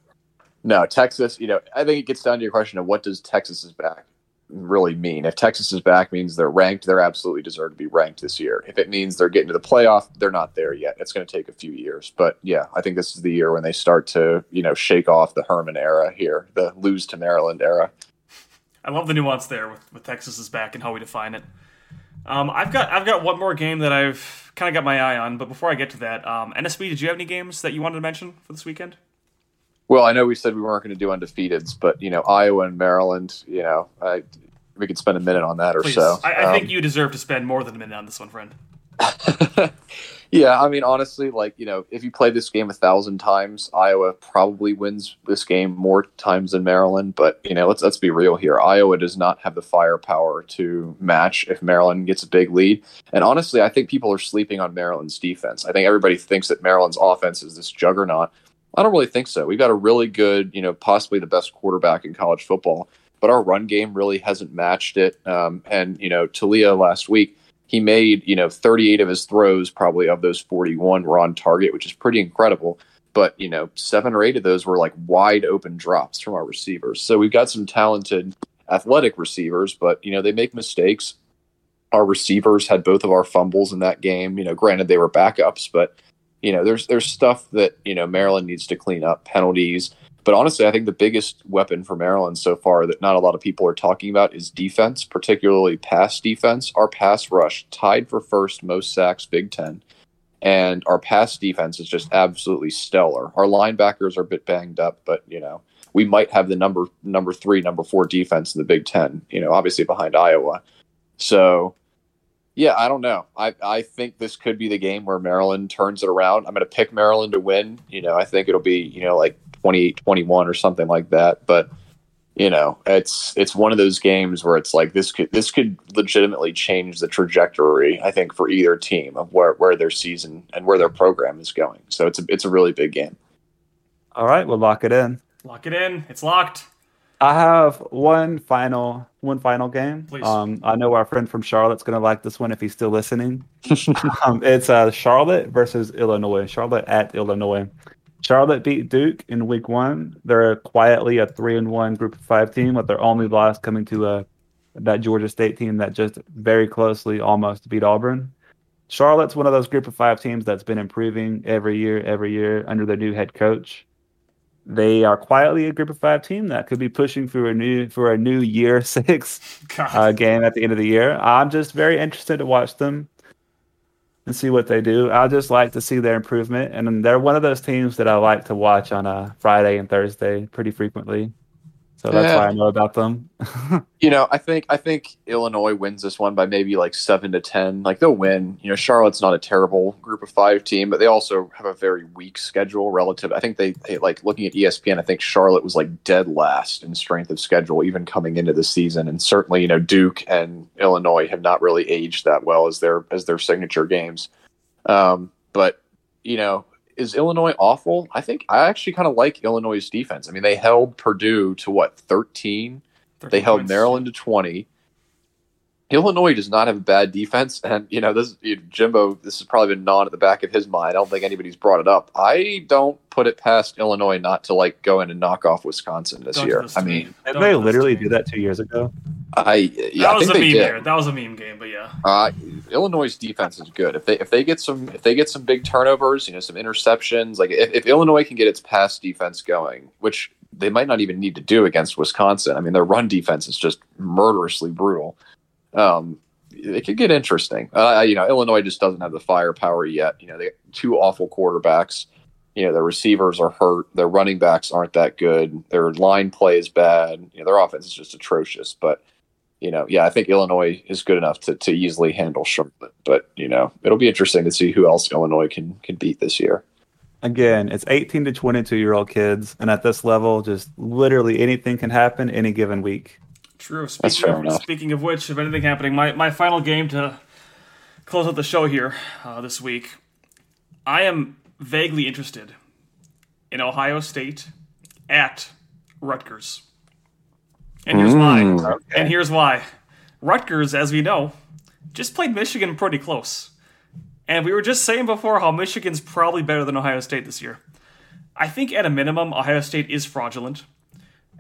no, Texas. You know, I think it gets down to your question of what does Texas is back really mean? If Texas is back means they're ranked, they're absolutely deserve to be ranked this year. If it means they're getting to the playoff, they're not there yet. It's going to take a few years. But yeah, I think this is the year when they start to you know shake off the Herman era here, the lose to Maryland era. I love the nuance there with, with is back and how we define it. Um, I've got I've got one more game that I've kind of got my eye on, but before I get to that, um, NSB, did you have any games that you wanted to mention for this weekend? Well, I know we said we weren't going to do undefeateds, but you know Iowa and Maryland. You know, I, we could spend a minute on that or Please, so. I, I Um, think you deserve to spend more than a minute on this one, friend. yeah, I mean, honestly, like you know, if you play this game a thousand times, Iowa probably wins this game more times than Maryland. But you know, let's let's be real here. Iowa does not have the firepower to match if Maryland gets a big lead. And honestly, I think people are sleeping on Maryland's defense. I think everybody thinks that Maryland's offense is this juggernaut. I don't really think so. We've got a really good, you know, possibly the best quarterback in college football, but our run game really hasn't matched it. Um, and you know, Taulia last week he made you know 38 of his throws probably of those 41 were on target which is pretty incredible but you know seven or eight of those were like wide open drops from our receivers so we've got some talented athletic receivers but you know they make mistakes our receivers had both of our fumbles in that game you know granted they were backups but you know there's there's stuff that you know Maryland needs to clean up penalties but honestly, I think the biggest weapon for Maryland so far that not a lot of people are talking about is defense, particularly pass defense. Our pass rush tied for first most sacks Big Ten, and our pass defense is just absolutely stellar. Our linebackers are a bit banged up, but you know we might have the number number three, number four defense in the Big Ten. You know, obviously behind Iowa. So yeah, I don't know. I, I think this could be the game where Maryland turns it around. I'm going to pick Maryland to win. You know, I think it'll be, you know, like 28 21 or something like that. But, you know, it's it's one of those games where it's like this could this could legitimately change the trajectory, I think, for either team of where, where their season and where their program is going. So it's a it's a really big game. All right, we'll lock it in. Lock it in. It's locked. I have one final one final game. Please. Um, I know our friend from Charlotte's gonna like this one if he's still listening. um, it's uh, Charlotte versus Illinois. Charlotte at Illinois. Charlotte beat Duke in week one. They're quietly a three and one group of five team with their only loss coming to a that Georgia State team that just very closely almost beat Auburn. Charlotte's one of those group of five teams that's been improving every year, every year under their new head coach. They are quietly a group of five team that could be pushing for a new for a new year six uh, game at the end of the year. I'm just very interested to watch them and see what they do. I just like to see their improvement, and they're one of those teams that I like to watch on a Friday and Thursday pretty frequently. So that's yeah. why I know about them. you know, I think I think Illinois wins this one by maybe like seven to ten. Like they'll win. You know, Charlotte's not a terrible group of five team, but they also have a very weak schedule relative. I think they, they like looking at ESPN. I think Charlotte was like dead last in strength of schedule even coming into the season, and certainly you know Duke and Illinois have not really aged that well as their as their signature games. Um, but you know, is Illinois awful? I think I actually kind of like Illinois' defense. I mean, they held Purdue to what, 13? They held points. Maryland to 20. Illinois does not have a bad defense, and you know this you know, Jimbo. This has probably been gnawing at the back of his mind. I don't think anybody's brought it up. I don't put it past Illinois not to like go in and knock off Wisconsin this don't year. I mean, did they literally do that two years ago? I yeah, that was a meme there. That was a meme game, but yeah. Uh, Illinois' defense is good. If they if they get some if they get some big turnovers, you know, some interceptions, like if, if Illinois can get its pass defense going, which they might not even need to do against Wisconsin. I mean, their run defense is just murderously brutal um, it could get interesting. Uh, you know, Illinois just doesn't have the firepower yet. You know, they two awful quarterbacks. You know, their receivers are hurt. Their running backs aren't that good. Their line play is bad. You know, their offense is just atrocious. But you know, yeah, I think Illinois is good enough to, to easily handle Charlotte. But you know, it'll be interesting to see who else Illinois can can beat this year. Again, it's 18 to 22 year old kids, and at this level, just literally anything can happen any given week. True. Speaking of, enough. speaking of which, if anything happening, my, my final game to close out the show here uh, this week, I am vaguely interested in Ohio State at Rutgers. And here's mm, why. Okay. And here's why. Rutgers, as we know, just played Michigan pretty close. And we were just saying before how Michigan's probably better than Ohio State this year. I think at a minimum, Ohio State is fraudulent.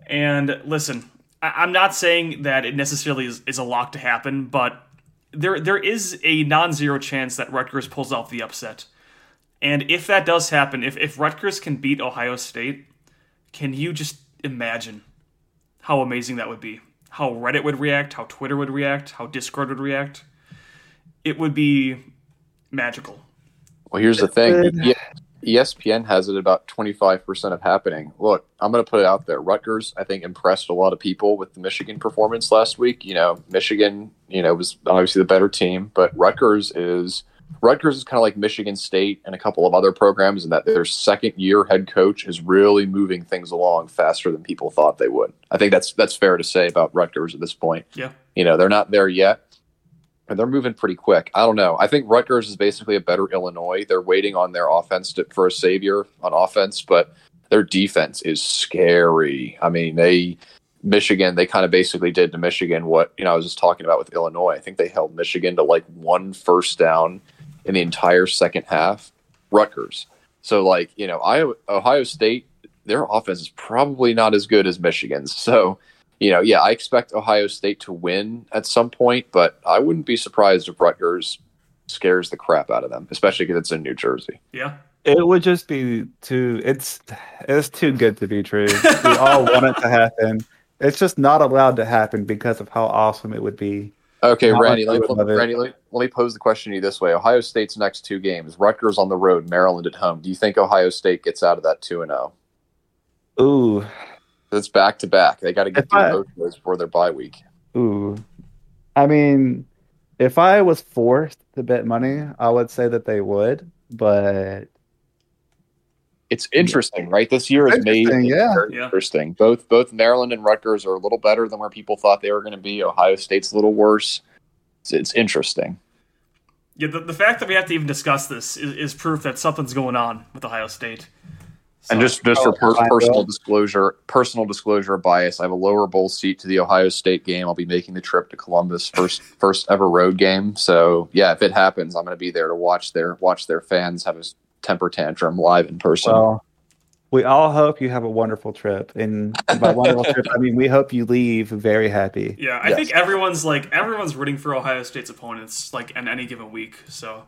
And listen, I, am not saying that it necessarily is, is a lock to happen, but there there is a non-zero chance that Rutgers pulls off the upset. And if that does happen, if, if Rutgers can beat Ohio State, can you just imagine how amazing that would be? How Reddit would react, how Twitter would react, how Discord would react. It would be magical. Well, here's the thing. Yeah, ESPN has it about 25% of happening. Look, I'm going to put it out there. Rutgers, I think, impressed a lot of people with the Michigan performance last week. You know, Michigan, you know, was obviously the better team, but Rutgers is Rutgers is kind of like Michigan State and a couple of other programs in that their second year head coach is really moving things along faster than people thought they would. I think that's that's fair to say about Rutgers at this point. Yeah. You know, they're not there yet and they're moving pretty quick. I don't know. I think Rutgers is basically a better Illinois. They're waiting on their offense to, for a savior on offense, but their defense is scary. I mean, they Michigan, they kind of basically did to Michigan what you know I was just talking about with Illinois. I think they held Michigan to like one first down in the entire second half. Rutgers. So like you know, Ohio, Ohio State, their offense is probably not as good as Michigan's. So you know, yeah, I expect Ohio State to win at some point, but I wouldn't be surprised if Rutgers scares the crap out of them, especially because it's in New Jersey. Yeah. It would just be too. It's it's too good to be true. we all want it to happen. It's just not allowed to happen because of how awesome it would be. Okay, Randy. Let me, Randy let, let me pose the question to you this way: Ohio State's next two games, Rutgers on the road, Maryland at home. Do you think Ohio State gets out of that two and zero? Oh? Ooh, it's back to back. They got to get through those before their bye week. Ooh, I mean, if I was forced to bet money, I would say that they would, but it's interesting, right? This year is made yeah. interesting. Both both Maryland and Rutgers are a little better than where people thought they were going to be. Ohio State's a little worse. It's, it's interesting. Yeah, the, the fact that we have to even discuss this is, is proof that something's going on with Ohio State. So, and just just for per- personal disclosure, personal disclosure bias, I have a lower bowl seat to the Ohio State game. I'll be making the trip to Columbus first first ever road game. So yeah, if it happens, I'm going to be there to watch their watch their fans have a temper tantrum live in person. Well, We all hope you have a wonderful trip, and by wonderful trip, I mean we hope you leave very happy. Yeah, I Yes. think everyone's like everyone's rooting for Ohio State's opponents like in any given week. So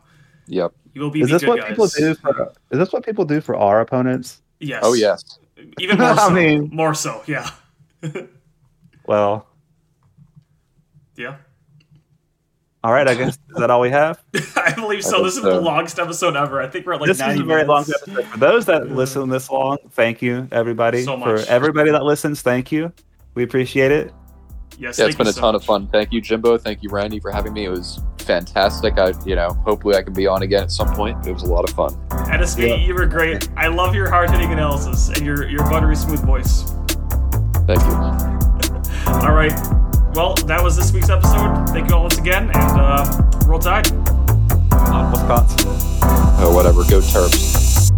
Yep. you will be Is this good what guys. people do for? Is this what people do for our opponents? Yes. Oh yes. Even more I so. mean- more so. Yeah. Well, Yeah. all right. I guess is that all we have? I believe so. think this is so. the longest episode ever. I think we're at like this is 90 a very long episode. For those that listen this long, thank you, everybody. So For everybody that listens, thank you. We appreciate it. Yes, Yeah, thank it's been you a so ton much. of fun. Thank you, Jimbo. Thank you, Randy, for having me. It was fantastic. I, you know, hopefully I can be on again at some point. It was a lot of fun. Edison, Yeah. you were great. I love your hard hitting analysis and your, your buttery smooth voice. Thank you. All right. Well, that was this week's episode. Thank you all once again, and uh, roll tide. On Wisconsin. Oh, whatever. Go Terps.